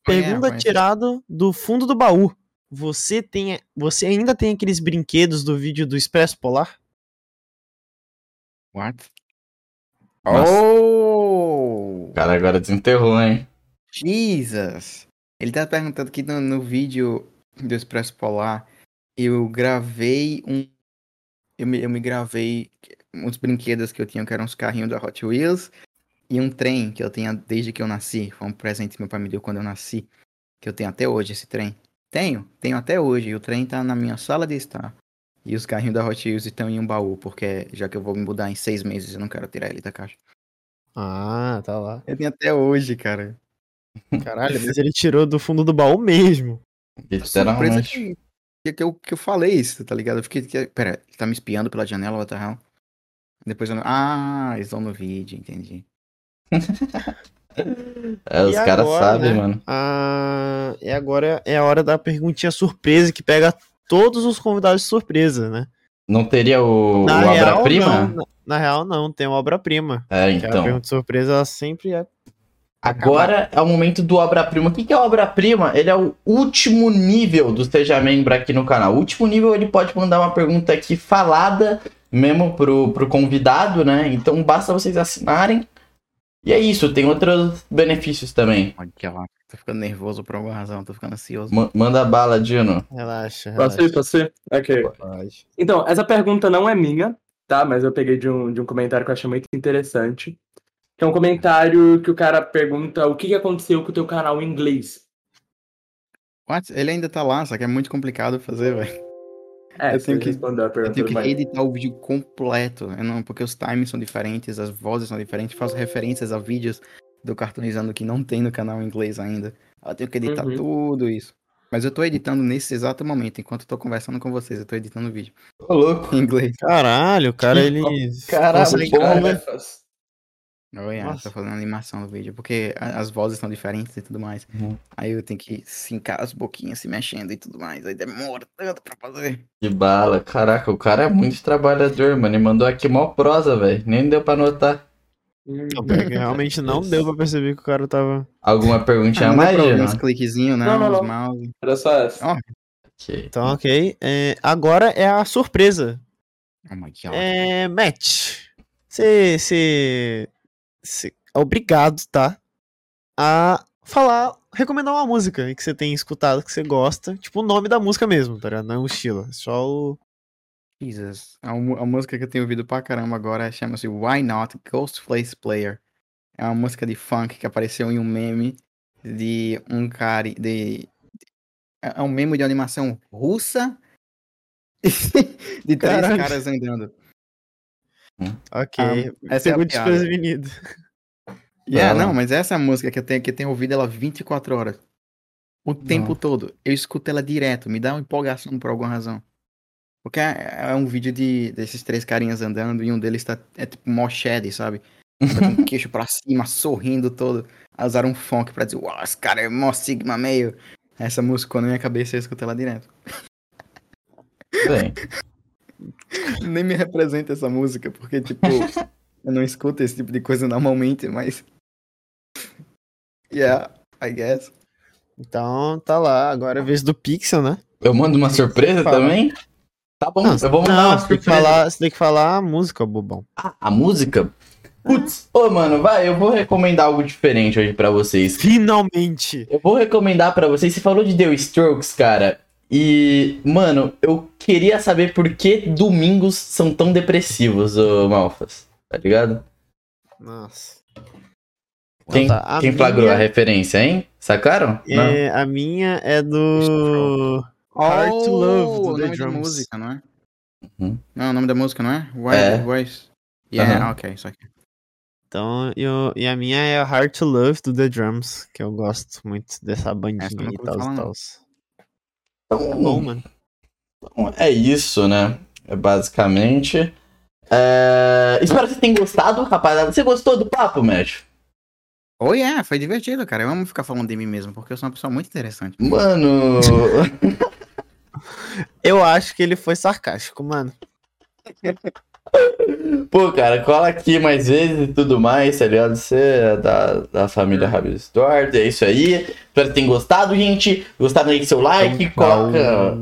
B: Pergunta
C: Conhece.
B: tirada do fundo do baú. Você tem, você ainda tem aqueles brinquedos do vídeo do Expresso Polar?
C: What?
A: Nossa.
C: Oh!
A: O cara agora desenterrou, hein?
C: Jesus! Ele tá perguntando que no, no vídeo do Expresso Polar eu gravei um. Eu me, eu me gravei uns brinquedos que eu tinha, que eram uns carrinhos da Hot Wheels, e um trem que eu tinha desde que eu nasci. Foi um presente que meu pai me deu quando eu nasci. Que eu tenho até hoje esse trem. Tenho, tenho até hoje. E o trem tá na minha sala de estar. E os carrinhos da Hot Wheels estão em um baú, porque já que eu vou me mudar em seis meses, eu não quero tirar ele da caixa.
B: Ah, tá lá.
C: Eu tenho até hoje, cara.
B: Caralho, mas ele tirou do fundo do baú mesmo.
A: Literalmente.
C: que, que, que, eu, que eu falei isso, tá ligado? Eu fiquei. Que, pera, ele tá me espiando pela janela, what the hell? Depois eu. não- Ah, eles estão no vídeo, entendi.
A: É, os caras sabem,
B: né?
A: mano.
B: Ah, e agora é a hora da perguntinha surpresa que pega todos os convidados de surpresa, né?
A: Não teria o, o
B: Na real,
A: obra-prima?
B: não, na, na real, não, tem uma obra-prima.
A: É,
B: a
A: então.
B: pergunta surpresa ela sempre é.
A: Agora é o momento do obra-prima. O que é obra-prima? Ele é o último nível do Seja Membro aqui no canal. O último nível ele pode mandar uma pergunta aqui falada mesmo pro, pro convidado, né? Então basta vocês assinarem E é isso, tem outros benefícios também.
C: Olha tô ficando nervoso por alguma razão, tô ficando ansioso.
A: Ma- manda bala, Dino.
B: Relaxa, relaxa.
D: posso ir? Ok.
B: Pode.
D: Então, essa pergunta não é minha, tá? Mas eu peguei de um, de um comentário que eu achei muito interessante. Que é um comentário que o cara pergunta o que que aconteceu com o teu canal em inglês.
C: What? Ele ainda tá lá, só que é muito complicado fazer, velho.
D: É,
C: Eu tenho que- Eu tenho que
D: mas-
C: editar o vídeo completo, eu não, porque os times são diferentes, as vozes são diferentes, faço referências a vídeos do Cartoonizando que não tem no canal em inglês ainda. Eu tenho que editar
D: Uhum.
C: tudo isso. Mas eu tô editando nesse exato momento, enquanto eu tô conversando com vocês, eu tô editando o vídeo
A: Ô, louco.
C: em inglês.
B: Caralho, o cara, ele.
A: caralho, bom,
D: Cara,
A: né?
D: É.
C: Oi, ah,
B: Nossa.
C: tô fazendo animação do vídeo, porque a- as vozes são diferentes e tudo mais.
A: Uhum.
C: Aí eu tenho que sincar as boquinhas se mexendo e tudo mais. Aí demora tanto pra fazer.
A: Que bala. Caraca, o cara é muito trabalhador, mano. Ele mandou aqui mó prosa, velho. Nem deu pra notar.
B: Não, pior que realmente não deu pra perceber que o cara tava.
A: Alguma perguntinha a
C: não dá
A: mais,
C: pra ouvir uns cliquezinhos, não,
D: Não, não, não.
C: mouse.
D: Era só essa.
C: Ó.
A: Ok.
B: Então, ok. É, agora é a surpresa.
C: Oh my god.
B: É. Matt. Você. Você. É obrigado, tá? A falar. Recomendar uma música que você tem escutado, que você gosta. Tipo, o nome da música mesmo, tá ligado? Não é o estilo. É só o.
C: Jesus. A, a música que eu tenho ouvido pra caramba agora chama-se Why Not Ghostface Player. É uma música de funk que apareceu em um meme de um cara. De, é um meme de animação russa de três
B: Caralho.
C: caras andando.
B: Ok.
C: Ah, essa é a
B: desprevenido.
C: Yeah,
A: Ah.
C: não, mas essa é música que eu tenho, que eu tenho ouvido ela 24 horas. O tempo todo. Eu escuto ela direto, me dá uma empolgação por alguma razão. Porque é, é um vídeo de, desses três carinhas andando e um deles tá, é tipo mó shed, sabe? Tá com o queixo pra cima, sorrindo todo. Aí usaram um funk pra dizer, uau, esse cara é mó sigma meio. Essa música na minha cabeça eu escuto ela direto.
A: Bem,
C: Nem me representa essa música, porque, tipo, eu não escuto esse tipo de coisa normalmente, mas. Yeah, I guess.
B: Então, tá lá. Agora é a vez do Pixel, né?
A: eu mando uma surpresa também? Tá bom,
B: Não,
A: eu vou mandar
B: não,
A: uma
B: você tem, que
A: surpresa.
B: falar, você tem que falar a música, bobão.
A: Ah, a música? Putz, ô mano, vai, eu vou recomendar algo diferente hoje pra vocês.
B: Finalmente!
A: Eu vou recomendar pra vocês. Você falou de The Strokes, cara. E, mano, eu queria saber por que domingos são tão depressivos, ô Malfas. Tá ligado?
B: Nossa.
A: Quem,
B: tá, a
A: quem flagrou
B: minha-
A: a referência, hein? Sacaram? Não.
B: É, a minha é do. Hard to Love,
C: Oh,
B: do
C: o
B: The
C: nome da
B: Drums.
C: música, não é?
A: Uhum.
C: Não, o nome da música, não é? Why
A: É.
C: Voice? Yeah,
A: Aham.
C: ok, isso aqui.
B: Então, eu, e a minha é Hard to Love do The Drums, que eu gosto muito dessa bandinha e tal e tal.
A: Então,
B: É bom, mano.
A: então é isso, né? É basicamente. É, Espero que vocês tenham gostado, rapaziada. Você gostou do papo, Matt?
C: Oh, yeah, foi divertido, cara. Eu amo ficar falando de mim mesmo, porque eu sou uma pessoa muito interessante.
A: Mano.
B: Eu acho que ele foi sarcástico, mano.
A: Pô, cara, cola aqui mais vezes e tudo mais, tá ligado? Você é da, da família Rabis Eduardo, é isso aí. Espero que tenham gostado, gente. Gostaram aí, seu like,
B: Então,
A: coloca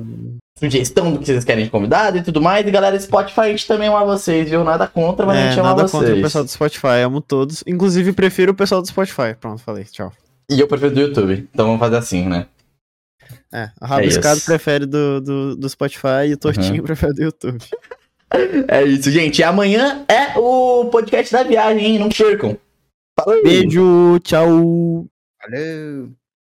A: sugestão do que vocês querem de convidado e tudo mais. E galera, Spotify a gente também ama vocês, viu? Nada contra, mas a
B: É,
A: gente ama
B: nada
A: vocês.
B: contra o pessoal do Spotify, amo todos. Inclusive, prefiro o pessoal do Spotify. Pronto, falei, tchau.
A: E eu prefiro do YouTube, então vamos fazer assim, né?
B: É, o Rabiscado
A: isso.
B: prefere do, do, do Spotify e o Tortinho prefere do YouTube.
A: É isso, gente. Amanhã é o podcast da viagem, hein? Não percam. Falou!
B: Beijo, tchau.
C: Valeu!